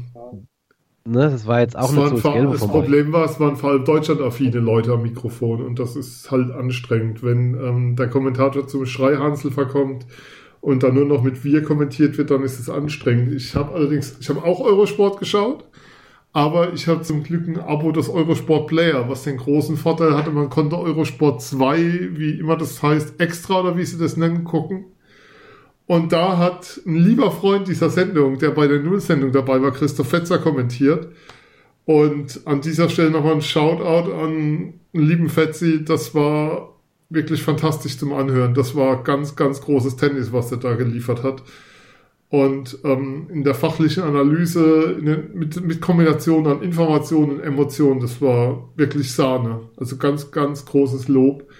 C: Ne, das war jetzt auch nicht so das Gelbe
B: das. Problem war, es waren vor allem deutschlandaffine Leute am Mikrofon und das ist halt anstrengend, wenn ähm, der Kommentator zum Schreihansel verkommt und dann nur noch mit wir kommentiert wird, dann ist es anstrengend. Ich habe allerdings, ich habe auch Eurosport geschaut, aber ich habe zum Glück ein Abo des Eurosport Player, was den großen Vorteil hatte, man konnte Eurosport 2, wie immer das heißt, extra oder wie sie das nennen, gucken. Und da hat ein lieber Freund dieser Sendung, der bei der Null-Sendung dabei war, Christoph Fetzer, kommentiert. Und an dieser Stelle nochmal ein Shoutout an einen lieben Fetzi. Das war wirklich fantastisch zum Anhören. Das war ganz, ganz großes Tennis, was er da geliefert hat. Und ähm, in der fachlichen Analyse in mit, mit Kombination an Informationen und Emotionen, das war wirklich Sahne. Also ganz, ganz großes Lob.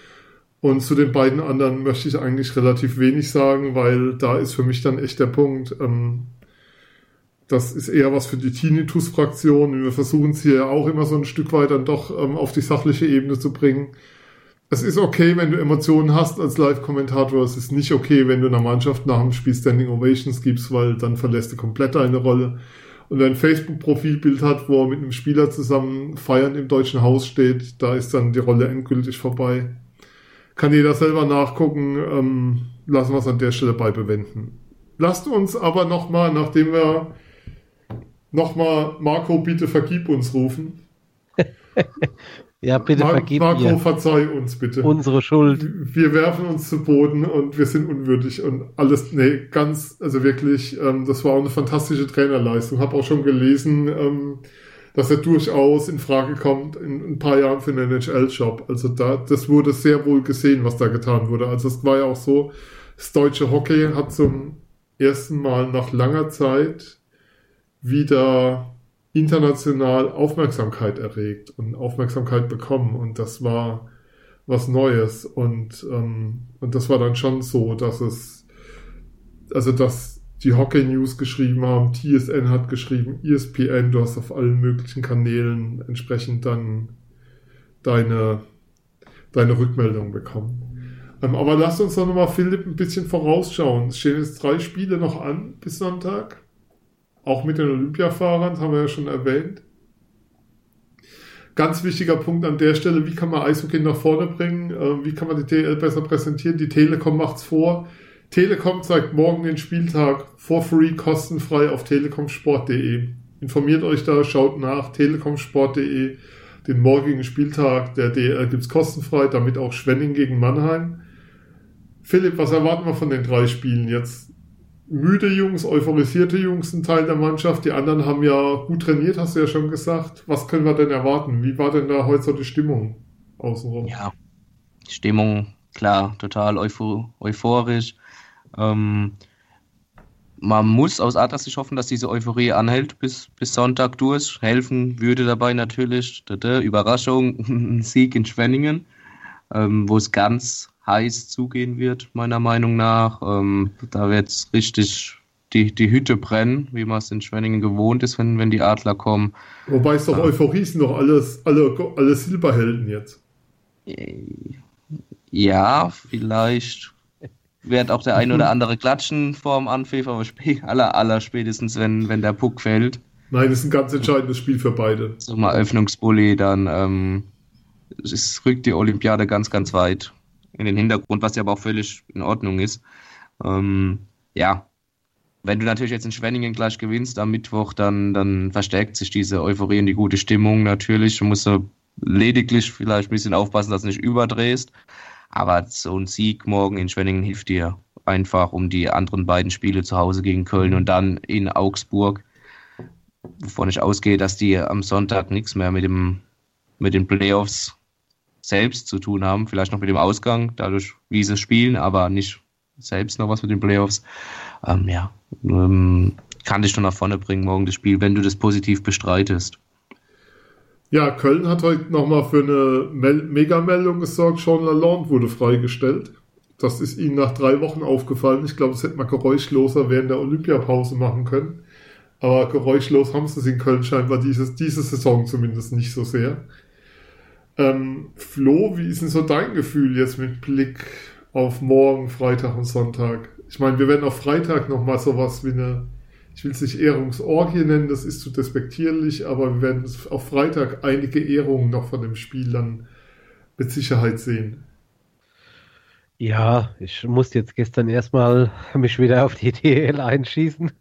B: Und zu den beiden anderen möchte ich eigentlich relativ wenig sagen, weil da ist für mich dann echt der Punkt. Ähm, das ist eher was für die Tinnitus-Fraktion. Wir versuchen es hier auch immer so ein Stück weit dann doch ähm, auf die sachliche Ebene zu bringen. Es ist okay, wenn du Emotionen hast als Live-Kommentator. Es ist nicht okay, wenn du einer Mannschaft nach dem Spiel Standing Ovations gibst, weil dann verlässt du komplett deine Rolle. Und wer ein Facebook-Profilbild hat, wo er mit einem Spieler zusammen feiern im deutschen Haus steht, da ist dann die Rolle endgültig vorbei. Kann jeder selber nachgucken. Ähm, lassen wir es an der Stelle bei bewenden. Lasst uns aber nochmal, nachdem wir nochmal Marco, bitte vergib uns rufen. <laughs>
C: Ja, bitte
B: Mar
C: vergib
B: Marco,
C: mir
B: verzeih uns bitte.
C: unsere Schuld.
B: Wir werfen uns zu Boden und wir sind unwürdig und alles, nee, ganz, also wirklich, ähm, das war auch eine fantastische Trainerleistung. Hab auch schon gelesen, ähm, dass er durchaus in Frage kommt in ein paar Jahren für einen NHL-Job. Also da, das wurde sehr wohl gesehen, was da getan wurde. Also es war ja auch so, das deutsche Hockey hat zum ersten Mal nach langer Zeit wieder international Aufmerksamkeit erregt und Aufmerksamkeit bekommen und das war was Neues und ähm, und das war dann schon so, dass es also dass die Hockey News geschrieben haben, TSN hat geschrieben, ESPN, du hast auf allen möglichen Kanälen entsprechend dann deine deine Rückmeldung bekommen. Ähm, aber lass uns doch nochmal, Philipp, ein bisschen vorausschauen. Es stehen jetzt drei Spiele noch an bis Sonntag. Auch mit den Olympiafahrern, das haben wir ja schon erwähnt. Ganz wichtiger Punkt an der Stelle, wie kann man Eishockey nach vorne bringen? Äh, wie kann man die DL besser präsentieren? Die Telekom macht's vor. Telekom zeigt morgen den Spieltag for free, kostenfrei auf telekomsport.de. Informiert euch da, schaut nach, telekomsport.de. Den morgigen Spieltag der DL gibt's kostenfrei, damit auch Schwenning gegen Mannheim. Philipp, was erwarten wir von den drei Spielen jetzt? Müde Jungs, euphorisierte Jungs, ein Teil der Mannschaft. Die anderen haben ja gut trainiert, hast du ja schon gesagt. Was können wir denn erwarten? Wie war denn da heute so die Stimmung außenrum?
D: Ja, Stimmung, klar, total euphor euphorisch. Ähm, man muss aus Adlersicht hoffen, dass diese Euphorie anhält bis, bis Sonntag durch. Helfen würde dabei natürlich, tada, Überraschung, ein <laughs> Sieg in Schwenningen, ähm, wo es ganz heiß zugehen wird, meiner Meinung nach. Ähm, da wird es richtig die, die Hütte brennen, wie man es in Schwenningen gewohnt ist, wenn, wenn die Adler kommen.
B: Wobei es doch
D: Ja.
B: Euphorie sind doch alles, alle, alle Silberhelden jetzt.
D: Ja, vielleicht wird auch der ein oder andere klatschen vorm Anpfiff, aber <laughs> aller, aller spätestens, wenn, wenn der Puck fällt,
B: Nein, das ist ein ganz entscheidendes Spiel für beide.
D: so mal Öffnungsbully, dann ähm, es rückt die Olympiade ganz, ganz weit in den Hintergrund, was ja aber auch völlig in Ordnung ist. Ähm, ja, wenn du natürlich jetzt in Schwenningen gleich gewinnst am Mittwoch, dann, dann verstärkt sich diese Euphorie und die gute Stimmung natürlich. Du musst lediglich vielleicht ein bisschen aufpassen, dass du nicht überdrehst. Aber so ein Sieg morgen in Schwenningen hilft dir einfach um die anderen beiden Spiele zu Hause gegen Köln und dann in Augsburg, wovon ich ausgehe, dass die am Sonntag nichts mehr mit, dem, mit den Playoffs selbst zu tun haben. Vielleicht noch mit dem Ausgang, dadurch, wie sie spielen, aber nicht selbst noch was mit den Playoffs. Ähm, ja, ähm, kann dich schon nach vorne bringen morgen das Spiel, wenn du das positiv bestreitest.
B: Ja, Köln hat heute nochmal für eine Mel Megameldung gesorgt. Sean Lalonde wurde freigestellt. Das ist ihnen nach drei Wochen aufgefallen. Ich glaube, das hätte man geräuschloser während der Olympiapause machen können. Aber geräuschlos haben sie es in Köln scheinbar dieses, diese Saison zumindest nicht so sehr. Ähm, Flo, wie ist denn so dein Gefühl jetzt mit Blick auf morgen, Freitag und Sonntag? Ich meine, wir werden auf Freitag nochmal sowas wie eine ich will es nicht Ehrungsorgie nennen, das ist zu despektierlich, aber wir werden auf Freitag einige Ehrungen noch von dem Spiel dann mit Sicherheit sehen.
C: Ja, ich musste jetzt gestern erstmal mich wieder auf die <laughs> DL einschießen,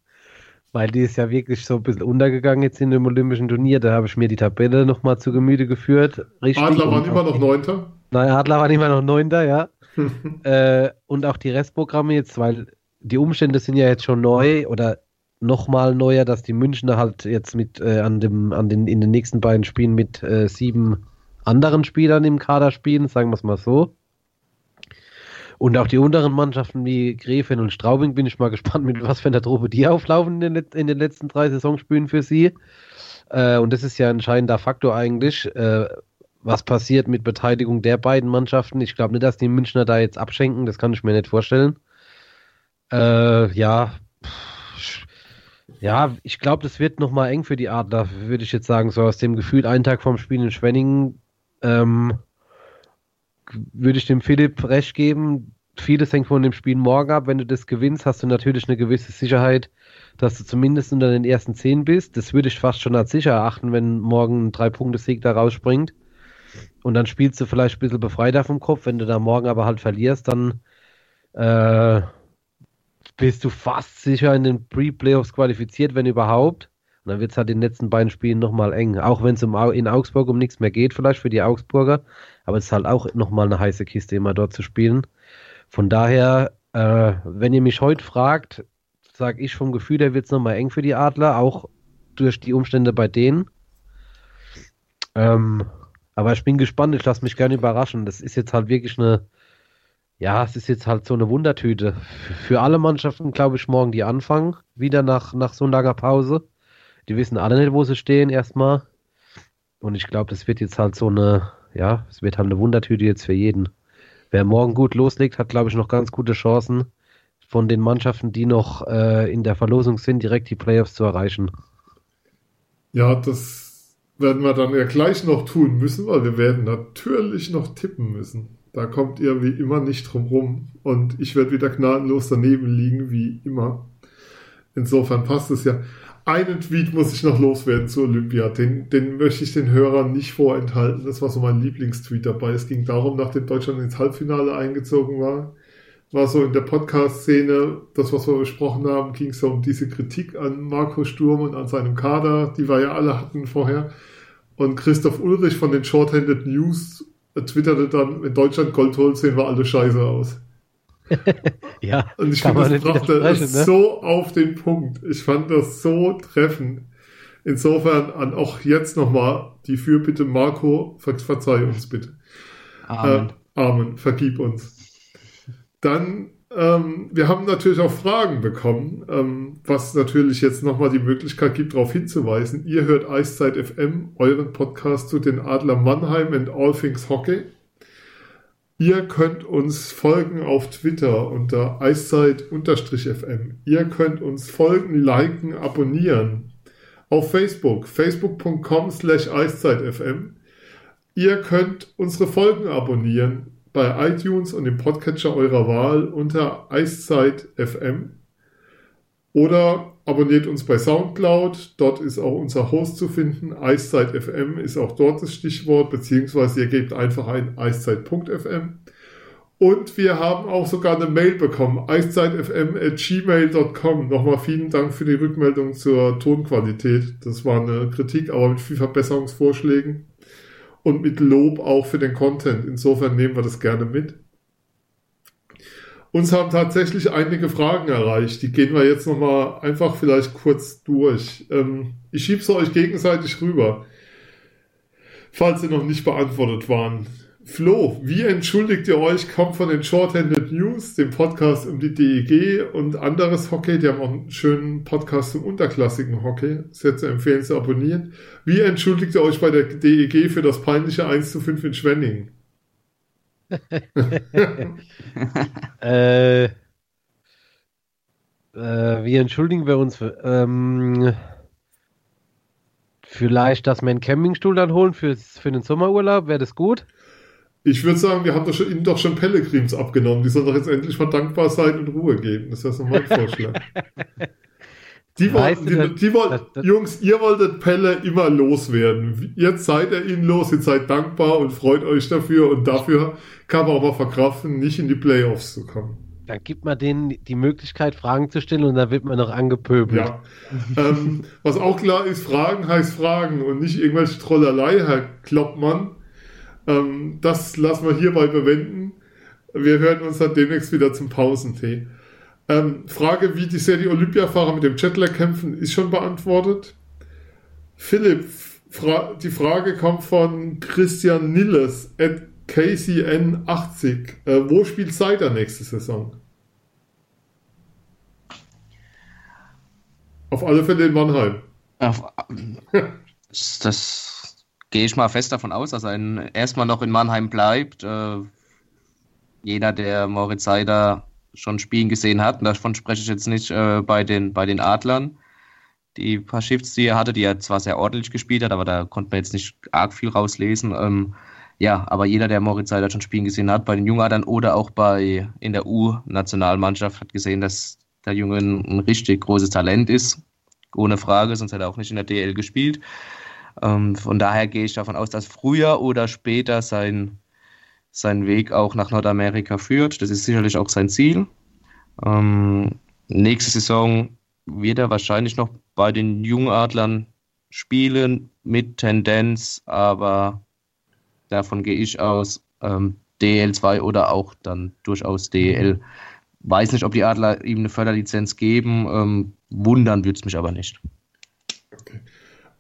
C: weil die ist ja wirklich so ein bisschen untergegangen jetzt in dem Olympischen Turnier. Da habe ich mir die Tabelle nochmal zu Gemüte geführt.
B: Richtig. Adler waren immer noch Neunter?
C: Nein, Adler waren immer noch Neunter, ja. <laughs> äh, und auch die Restprogramme jetzt, weil die Umstände sind ja jetzt schon neu oder nochmal neuer, dass die Münchner halt jetzt mit äh, an dem, an den, in den nächsten beiden Spielen mit äh, sieben anderen Spielern im Kader spielen, sagen wir es mal so. Und auch die unteren Mannschaften wie Gräfin und Straubing bin ich mal <laughs> gespannt, mit was für einer Truppe die auflaufen in den, in den letzten drei Saisonspielen für sie. Äh, und das ist ja ein entscheidender Faktor eigentlich, äh, was passiert mit Beteiligung der beiden Mannschaften. Ich glaube nicht, dass die Münchner da jetzt abschenken, das kann ich mir nicht vorstellen. Äh, ja, ja, ich glaube, das wird nochmal eng für die Adler, würde ich jetzt sagen, so aus dem Gefühl, einen Tag vorm Spiel in Schwenningen, ähm, würde ich dem Philipp recht geben. Vieles hängt von dem Spiel morgen ab. Wenn du das gewinnst, hast du natürlich eine gewisse Sicherheit, dass du zumindest unter den ersten zehn bist. Das würde ich fast schon als sicher erachten, wenn morgen ein Drei-Punkte-Sieg da rausspringt. Und dann spielst du vielleicht ein bisschen befreiter vom Kopf. Wenn du da morgen aber halt verlierst, dann äh, bist du fast sicher in den Pre-Playoffs qualifiziert, wenn überhaupt. Und dann wird es halt in den letzten beiden Spielen nochmal eng. Auch wenn es in Augsburg um nichts mehr geht, vielleicht für die Augsburger. Aber es ist halt auch nochmal eine heiße Kiste, immer dort zu spielen. Von daher, äh, wenn ihr mich heute fragt, sage ich vom Gefühl, der wird es nochmal eng für die Adler, auch durch die Umstände bei denen. Ähm, aber ich bin gespannt, ich lasse mich gerne überraschen. Das ist jetzt halt wirklich eine ja, es ist jetzt halt so eine Wundertüte. Für alle Mannschaften, glaube ich, morgen die anfangen, wieder nach, nach so einer Pause. Die wissen alle nicht, wo sie stehen, erstmal. Und ich glaube, das wird jetzt halt so eine, ja, es wird halt eine Wundertüte jetzt für jeden. Wer morgen gut loslegt, hat, glaube ich, noch ganz gute Chancen, von den Mannschaften, die noch äh, in der Verlosung sind, direkt die Playoffs zu erreichen.
B: Ja, das werden wir dann ja gleich noch tun müssen, weil wir werden natürlich noch tippen müssen. Da kommt ihr wie immer nicht drum rum. Und ich werde wieder gnadenlos daneben liegen, wie immer. Insofern passt es ja. Einen Tweet muss ich noch loswerden zu Olympia. Den, den möchte ich den Hörern nicht vorenthalten. Das war so mein Lieblingstweet dabei. Es ging darum, nachdem Deutschland ins Halbfinale eingezogen war, war so in der Podcast-Szene, das, was wir besprochen haben, ging es so um diese Kritik an Marco Sturm und an seinem Kader, die wir ja alle hatten vorher. Und Christoph Ulrich von den Shorthanded News twitterte dann, in Deutschland Gold holt, sehen wir alle scheiße aus. <laughs>
C: ja,
B: und ich finde, das brachte ne? so auf den Punkt. Ich fand das so treffend. Insofern an auch jetzt nochmal die Fürbitte, Marco, ver verzeih uns bitte. Amen. Äh, Amen, vergib uns. Dann ähm, wir haben natürlich auch Fragen bekommen, ähm, was natürlich jetzt nochmal die Möglichkeit gibt, darauf hinzuweisen. Ihr hört Eiszeit FM, euren Podcast zu den Adler Mannheim and All Things Hockey. Ihr könnt uns folgen auf Twitter unter Eiszeit-FM. Ihr könnt uns folgen, liken, abonnieren. Auf Facebook, facebook.com slash eiszeitfm. Ihr könnt unsere Folgen abonnieren bei iTunes und dem Podcatcher eurer Wahl unter Eiszeit FM oder abonniert uns bei Soundcloud. Dort ist auch unser Host zu finden. Eiszeit FM ist auch dort das Stichwort, beziehungsweise ihr gebt einfach ein eiszeit.fm. Und wir haben auch sogar eine Mail bekommen, eiszeitfm.gmail.com. Nochmal vielen Dank für die Rückmeldung zur Tonqualität. Das war eine Kritik, aber mit viel Verbesserungsvorschlägen und mit Lob auch für den Content. Insofern nehmen wir das gerne mit. Uns haben tatsächlich einige Fragen erreicht. Die gehen wir jetzt nochmal einfach vielleicht kurz durch. Ähm, ich schiebe sie euch gegenseitig rüber, falls sie noch nicht beantwortet waren. Flo, wie entschuldigt ihr euch? Kommt von den News, dem Podcast um die DEG und anderes Hockey. Die haben auch einen schönen Podcast zum unterklassigen Hockey. Sehr zu empfehlen zu abonnieren. Wie entschuldigt ihr euch bei der DEG für das peinliche 1 zu 5 in Schwenningen? <laughs>
C: äh, äh, wie entschuldigen wir uns? Für, ähm, vielleicht, dass wir einen Campingstuhl dann holen für, für den Sommerurlaub, wäre das gut?
B: Ich würde sagen, wir haben doch schon, ihnen doch schon Pellegrims abgenommen. Die sollen doch jetzt endlich mal dankbar sein und Ruhe geben. Das ist ja so mein <laughs> Vorschlag. Die wollten, die, die wollten, Jungs, ihr wolltet Pelle immer loswerden. Jetzt seid ihr ihn los, jetzt seid dankbar und freut euch dafür und dafür kann man auch mal verkraften, nicht in die Playoffs zu kommen.
C: Dann gibt man denen die Möglichkeit, Fragen zu stellen und dann wird man noch angepöbelt.
B: Ja. ähm, was auch klar ist, Fragen heißt Fragen und nicht irgendwelche Trollerei, Herr Kloppmann. Ähm, das lassen wir hierbei bewenden. Wir hören uns dann demnächst wieder zum Pausentee. Ähm, Frage, wie die Serie Olympiafahrer mit dem Jetlag kämpfen, ist schon beantwortet. Philipp, fra die Frage kommt von Christian Nilles at KCN80. Äh, wo spielt Seider nächste Saison? Auf alle Fälle in Mannheim.
D: Auf, das, das gehe ich mal fest davon aus, dass er erstmal noch in Mannheim bleibt. Äh, jeder, der Moritz Seider schon Spielen gesehen hat. Und davon spreche ich jetzt nicht äh, bei, den, bei den Adlern. Die paar Shifts, die er hatte, die er zwar sehr ordentlich gespielt hat, aber da konnte man jetzt nicht arg viel rauslesen. Ähm, ja, aber jeder, der Moritz Seider schon Spielen gesehen hat, bei den Jungadern oder auch bei in der U-Nationalmannschaft, hat gesehen, dass der Junge ein, richtig großes Talent ist. Ohne Frage, sonst hätte er auch nicht in der DL gespielt. Ähm, von daher gehe ich davon aus, dass früher oder später sein seinen Weg auch nach Nordamerika führt. Das ist sicherlich auch sein Ziel. Ähm, nächste Saison wird er wahrscheinlich noch bei den Jungadlern spielen mit Tendenz, aber davon gehe ich aus. Ähm, DL2 oder auch dann durchaus DL. Weiß nicht, ob die Adler ihm eine Förderlizenz geben. Ähm, wundern würde es mich aber nicht.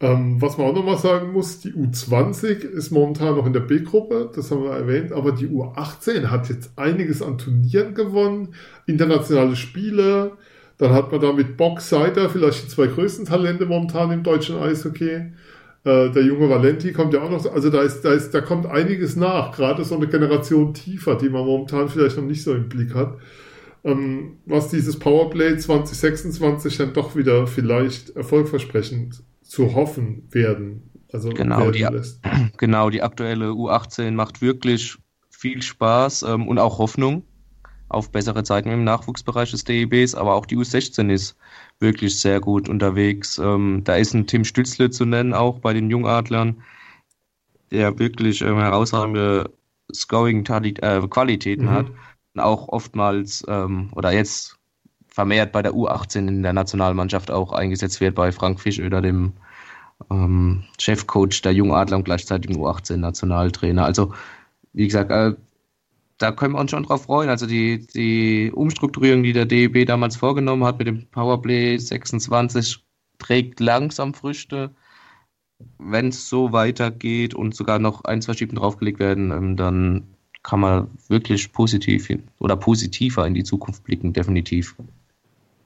B: Ähm, was man auch nochmal sagen muss, die U20 ist momentan noch in der B-Gruppe, das haben wir erwähnt, aber die U18 hat jetzt einiges an Turnieren gewonnen, internationale Spiele, dann hat man da mit Bock Seider vielleicht die zwei größten Talente momentan im deutschen Eishockey. Äh, der junge Valenti kommt ja auch noch, also da ist, da ist, da kommt einiges nach, gerade so eine Generation tiefer, die man momentan vielleicht noch nicht so im Blick hat. Ähm, was dieses Powerplay 2026 dann doch wieder vielleicht erfolgversprechend zu hoffen werden. Also
D: genau, die, <clears throat> genau, die aktuelle U18 macht wirklich viel Spaß ähm, und auch Hoffnung auf bessere Zeiten im Nachwuchsbereich des DEBs, aber auch die U16 ist wirklich sehr gut unterwegs. Ähm, da ist ein Tim Stützle zu nennen, auch bei den Jungadlern, der wirklich ähm, herausragende Scoring-Qualitäten äh, mhm. hat und auch oftmals ähm, oder jetzt vermehrt bei der U18 in der Nationalmannschaft auch eingesetzt wird bei Frank Fischöder, dem ähm, Chefcoach der Jungadler und gleichzeitig U18-Nationaltrainer. Also, wie gesagt, äh, da können wir uns schon drauf freuen. Also die, die Umstrukturierung, die der DEB damals vorgenommen hat mit dem Powerplay 26, trägt langsam Früchte. Wenn es so weitergeht und sogar noch ein, zwei Schieben draufgelegt werden, ähm, dann kann man wirklich positiv hin, oder positiver in die Zukunft blicken, definitiv.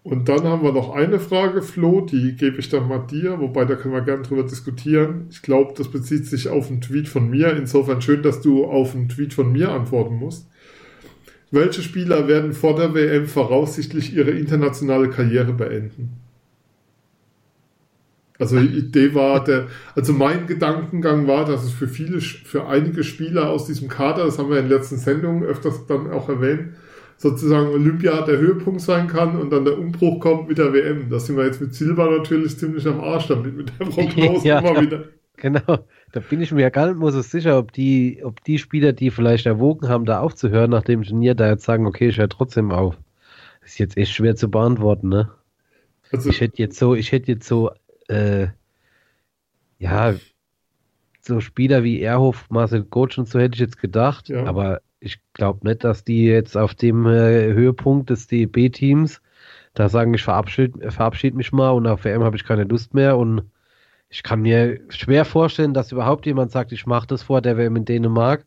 B: Und dann haben wir noch eine Frage, Flo, die gebe ich dann mal dir, wobei da können wir gerne drüber diskutieren. Ich glaube, das bezieht sich auf einen Tweet von mir. Insofern schön, dass du auf einen Tweet von mir antworten musst. Welche Spieler werden vor der WM voraussichtlich ihre internationale Karriere beenden? Also die Idee war, der, also mein Gedankengang war, dass es für viele, für einige Spieler aus diesem Kader, das haben wir in den letzten Sendungen öfters dann auch erwähnt, sozusagen Olympia der Höhepunkt sein kann und dann der Umbruch kommt mit der WM. Da sind wir jetzt mit Silber natürlich ziemlich am Arsch damit, mit der Prognose <laughs>
C: ja, immer wieder. Genau, da bin ich mir ja gar nicht mal so sicher, ob die, ob die Spieler, die vielleicht erwogen haben, da aufzuhören nach dem Turnier, da jetzt sagen, okay, ich höre trotzdem auf. Das ist jetzt echt schwer zu beantworten, ne? Also, ich hätte jetzt so, ich hätte jetzt so, äh, ja, so Spieler wie Erhoff, Marcel Goetsch und so hätte ich jetzt gedacht, ja. aber ich glaube nicht, dass die jetzt auf dem äh, Höhepunkt des DEB-Teams da sagen, ich verabschiede, verabschiede mich mal und auf WM habe ich keine Lust mehr und ich kann mir schwer vorstellen, dass überhaupt jemand sagt, ich mache das vor der WM in Dänemark,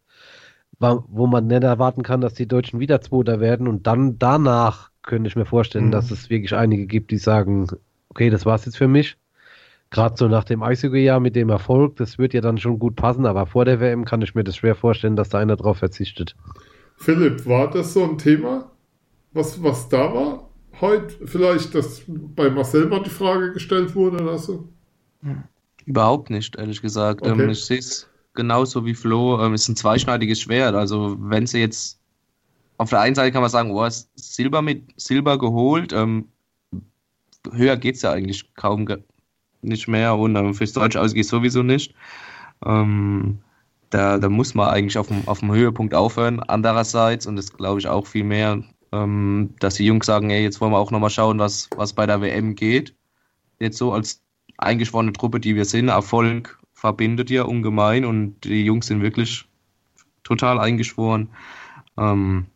C: wo man nicht erwarten kann, dass die Deutschen wieder Zweiter werden und dann danach könnte ich mir vorstellen, mhm. dass es wirklich einige gibt, die sagen, okay, das war's jetzt für mich. Gerade so nach dem Eishockey-Jahr mit dem Erfolg, das wird ja dann schon gut passen, aber vor der WM kann ich mir das schwer vorstellen, dass da einer drauf verzichtet.
B: Philipp, war das so ein Thema, was, was da war? Heute vielleicht, dass bei Marcel mal die Frage gestellt wurde oder so?
D: Überhaupt nicht, ehrlich gesagt. Okay. Ähm, ich sehe es genauso wie Flo. Ähm, es ist ein zweischneidiges Schwert. Also, wenn sie jetzt auf der einen Seite kann man sagen, oh, ist Silber mit Silber geholt, ähm, höher geht es ja eigentlich kaum nicht mehr und fürs Deutsche ausgeht sowieso nicht. Ähm, da, da muss man eigentlich auf dem, auf dem Höhepunkt aufhören. Andererseits, und das glaube ich auch viel mehr, ähm, dass die Jungs sagen, ey, jetzt wollen wir auch nochmal schauen, was, was bei der WM geht. Jetzt so als eingeschworene Truppe, die wir sind, Erfolg verbindet ja ungemein und die Jungs sind wirklich total eingeschworen. Ähm,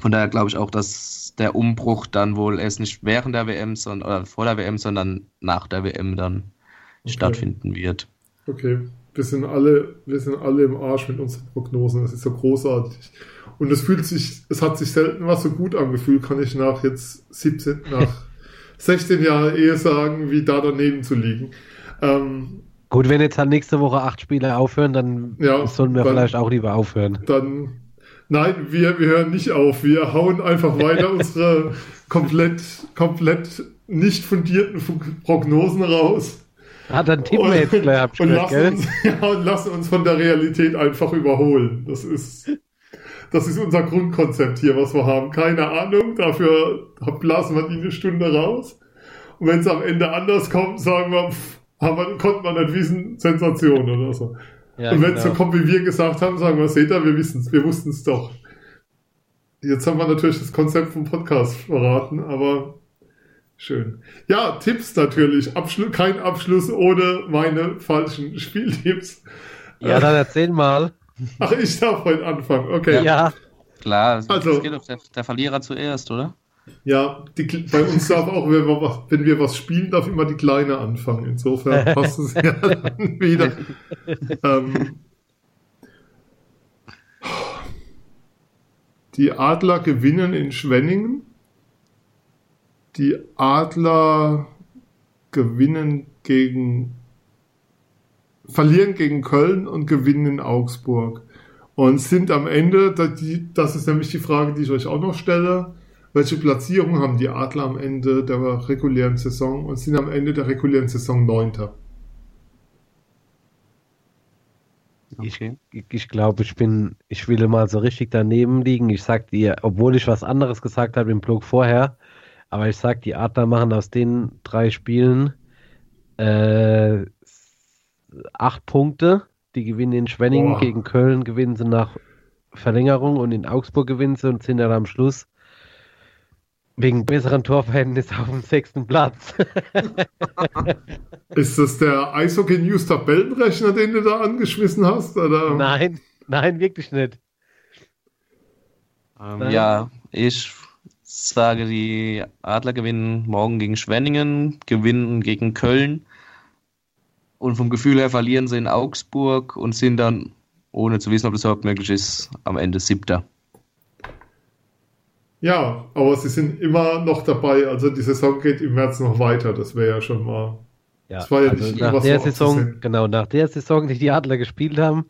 D: von daher glaube ich auch, dass der Umbruch dann wohl erst nicht während der WM, sondern oder vor der WM, sondern nach der WM dann okay. stattfinden wird.
B: Okay wir sind alle, wir sind alle im Arsch mit unseren Prognosen. Das ist so großartig. Und es fühlt sich, es hat sich selten was so gut angefühlt, kann ich nach jetzt 17, nach <laughs> 16 Jahren eher sagen, wie da daneben zu liegen. Ähm,
C: gut, wenn jetzt halt nächste Woche acht Spiele aufhören, dann ja, sollen wir dann, vielleicht auch lieber aufhören.
B: Dann, nein, wir, wir hören nicht auf. Wir hauen einfach weiter <laughs> unsere komplett, komplett nicht fundierten Prognosen raus.
C: Ah, dann tippen wir jetzt gleich ab,
B: und, lassen uns, <laughs> ja, und lassen uns von der Realität einfach überholen. Das ist, das ist unser Grundkonzept hier, was wir haben. Keine Ahnung, dafür blasen wir die eine Stunde raus. Und wenn es am Ende anders kommt, sagen wir, pff, haben wir, konnte man nicht wissen, Sensation oder so. Ja, und wenn es genau. so kommt, wie wir gesagt haben, sagen wir, seht ihr, wir wissen es, wir wussten es doch. Jetzt haben wir natürlich das Konzept vom Podcast verraten, aber Schön. Ja, Tipps natürlich. Abschlu kein Abschluss ohne meine falschen <laughs> Spieltipps.
C: Ja, dann erzähl mal.
B: Ach, ich darf heute anfangen. Okay.
C: Ja.
D: Klar, also, geht auf der, der, Verlierer zuerst, oder?
B: Ja, die, bei uns darf auch, wenn wir, was, wenn wir was spielen, darf immer die Kleine anfangen. Insofern <laughs> passt es ja dann wieder. ähm, die Adler gewinnen in Schwenningen die Adler gewinnen gegen, verlieren gegen Köln und gewinnen in Augsburg. Und sind am Ende, das ist nämlich die Frage, die ich euch auch noch stelle, welche Platzierung haben die Adler am Ende der regulären Saison und sind am Ende der regulären Saison Neunter?
C: Okay. Ich, ich glaube, ich bin, ich will mal so richtig daneben liegen. Ich sag dir, obwohl ich was anderes gesagt habe im Blog vorher, aber ich sag, die Adler machen aus den drei Spielen äh, acht Punkte. Die gewinnen in Schwenningen, Boah. gegen Köln gewinnen sie nach Verlängerung und in Augsburg gewinnen sie und sind dann am Schluss wegen besseren Torverhältnis auf dem sechsten Platz. <laughs>
B: Ist das der Eishockey News Tabellenrechner, den du da angeschmissen hast? Oder?
C: Nein, nein, wirklich nicht.
D: Ähm, ja, ich sage, die Adler gewinnen morgen gegen Schwenningen, gewinnen gegen Köln und vom Gefühl her verlieren sie in Augsburg und sind dann, ohne zu wissen, ob das überhaupt möglich ist, am Ende siebter.
B: Ja, aber sie sind immer noch dabei. Also die Saison geht im März noch weiter. Das wäre ja schon mal.
C: Ja, das war ja also nicht nach der so Saison, genau, nach der Saison, die die Adler gespielt haben,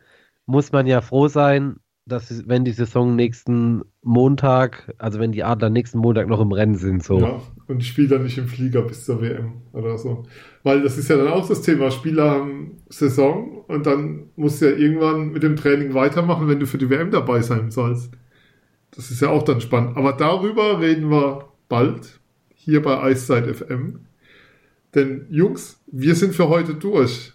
C: muss man ja froh sein, dass wenn die Saison nächsten Montag, also wenn die Adler nächsten Montag noch im Rennen sind, so. Ja,
B: und die Spieler nicht im Flieger bis zur WM oder so. Weil das ist ja dann auch das Thema. Spieler haben Saison und dann musst du ja irgendwann mit dem Training weitermachen, wenn du für die WM dabei sein sollst. Das ist ja auch dann spannend. Aber darüber reden wir bald hier bei Eiszeit FM. Denn Jungs, wir sind für heute durch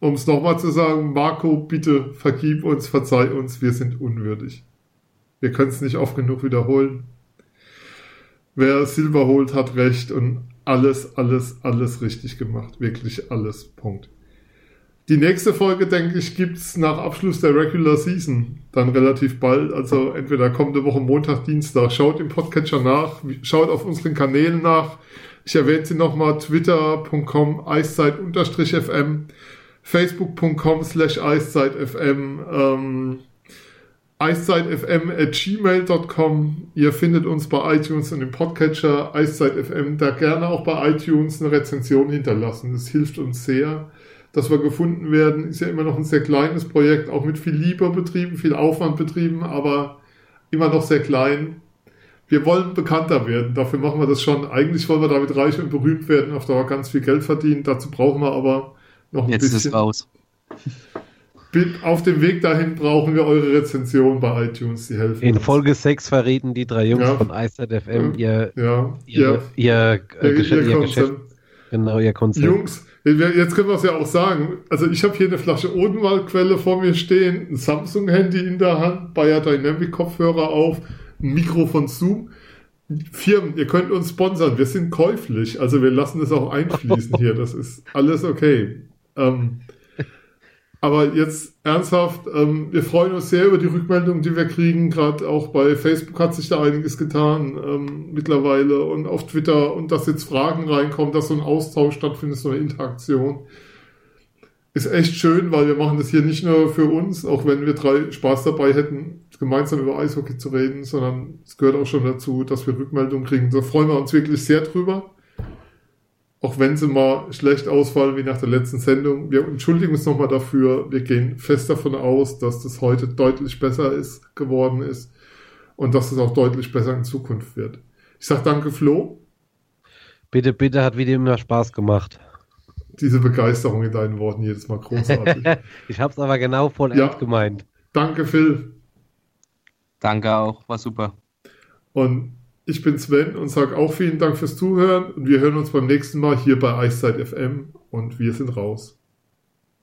B: um es nochmal zu sagen, Marco, bitte vergib uns, verzeih uns, wir sind unwürdig. Wir können es nicht oft genug wiederholen. Wer Silber holt, hat recht und alles, alles, alles richtig gemacht. Wirklich alles. Punkt. Die nächste Folge, denke ich, gibt's nach Abschluss der Regular Season. Dann relativ bald. Also entweder kommende Woche Montag, Dienstag. Schaut im Podcatcher nach. Schaut auf unseren Kanälen nach. Ich erwähne sie nochmal. Twitter.com Eiszeit-FM facebook.com slash eiszeitfm, ähm, eiszeitfm at gmail.com. Ihr findet uns bei iTunes und im Podcatcher eiszeitfm. Da gerne auch bei iTunes eine Rezension hinterlassen. Das hilft uns sehr, dass wir gefunden werden. Ist ja immer noch ein sehr kleines Projekt, auch mit viel Liebe betrieben, viel Aufwand betrieben, aber immer noch sehr klein. Wir wollen bekannter werden. Dafür machen wir das schon. Eigentlich wollen wir damit reich und berühmt werden, auf Dauer ganz viel Geld verdienen. Dazu brauchen wir aber noch ein
D: Jetzt
B: bisschen,
D: ist es raus.
B: auf dem Weg dahin brauchen wir eure Rezension bei iTunes, die helfen.
C: In
B: uns.
C: Folge 6 verrieten die drei Jungs
B: Ja.
C: von Eiszeit FM ihr,
B: Ja,
C: ihr,
B: ja.
C: ihr, äh,
B: Ihr,
C: Geschäft,
B: ihr
C: ihr Geschäft, genau, ihr Konzept.
B: Jungs, jetzt können wir es ja auch sagen. Also ich habe hier eine Flasche Odenwaldquelle vor mir stehen, ein Samsung-Handy in der Hand, Bayer Dynamic Kopfhörer auf, ein Mikro von Zoom. Firmen, ihr könnt uns sponsern, wir sind käuflich, also wir lassen es auch einfließen hier, das ist alles okay. Ähm, aber jetzt ernsthaft, ähm, wir freuen uns sehr über die Rückmeldungen, die wir kriegen. Gerade auch bei Facebook hat sich da einiges getan ähm, mittlerweile und auf Twitter und dass jetzt Fragen reinkommen, dass so ein Austausch stattfindet, so eine Interaktion. Ist echt schön, weil wir machen das hier nicht nur für uns, auch wenn wir drei Spaß dabei hätten, gemeinsam über Eishockey zu reden, sondern es gehört auch schon dazu, dass wir Rückmeldungen kriegen. Da freuen wir uns wirklich sehr drüber. Auch wenn sie mal schlecht ausfallen wie nach der letzten Sendung. Wir entschuldigen uns nochmal dafür. Wir gehen fest davon aus, dass das heute deutlich besser ist, geworden ist und dass es auch deutlich besser in Zukunft wird. Ich sage danke, Flo.
C: Bitte, bitte, hat wieder immer Spaß gemacht.
B: Diese Begeisterung in deinen Worten jedes Mal großartig. <laughs>
C: Ich hab's aber genau voll
B: Ja.
C: ernst gemeint.
B: danke, Phil.
D: Danke auch, war super.
B: Und ich bin Sven und sage auch vielen Dank fürs Zuhören. Und wir hören uns beim nächsten Mal hier bei Eiszeit FM. Und wir sind raus.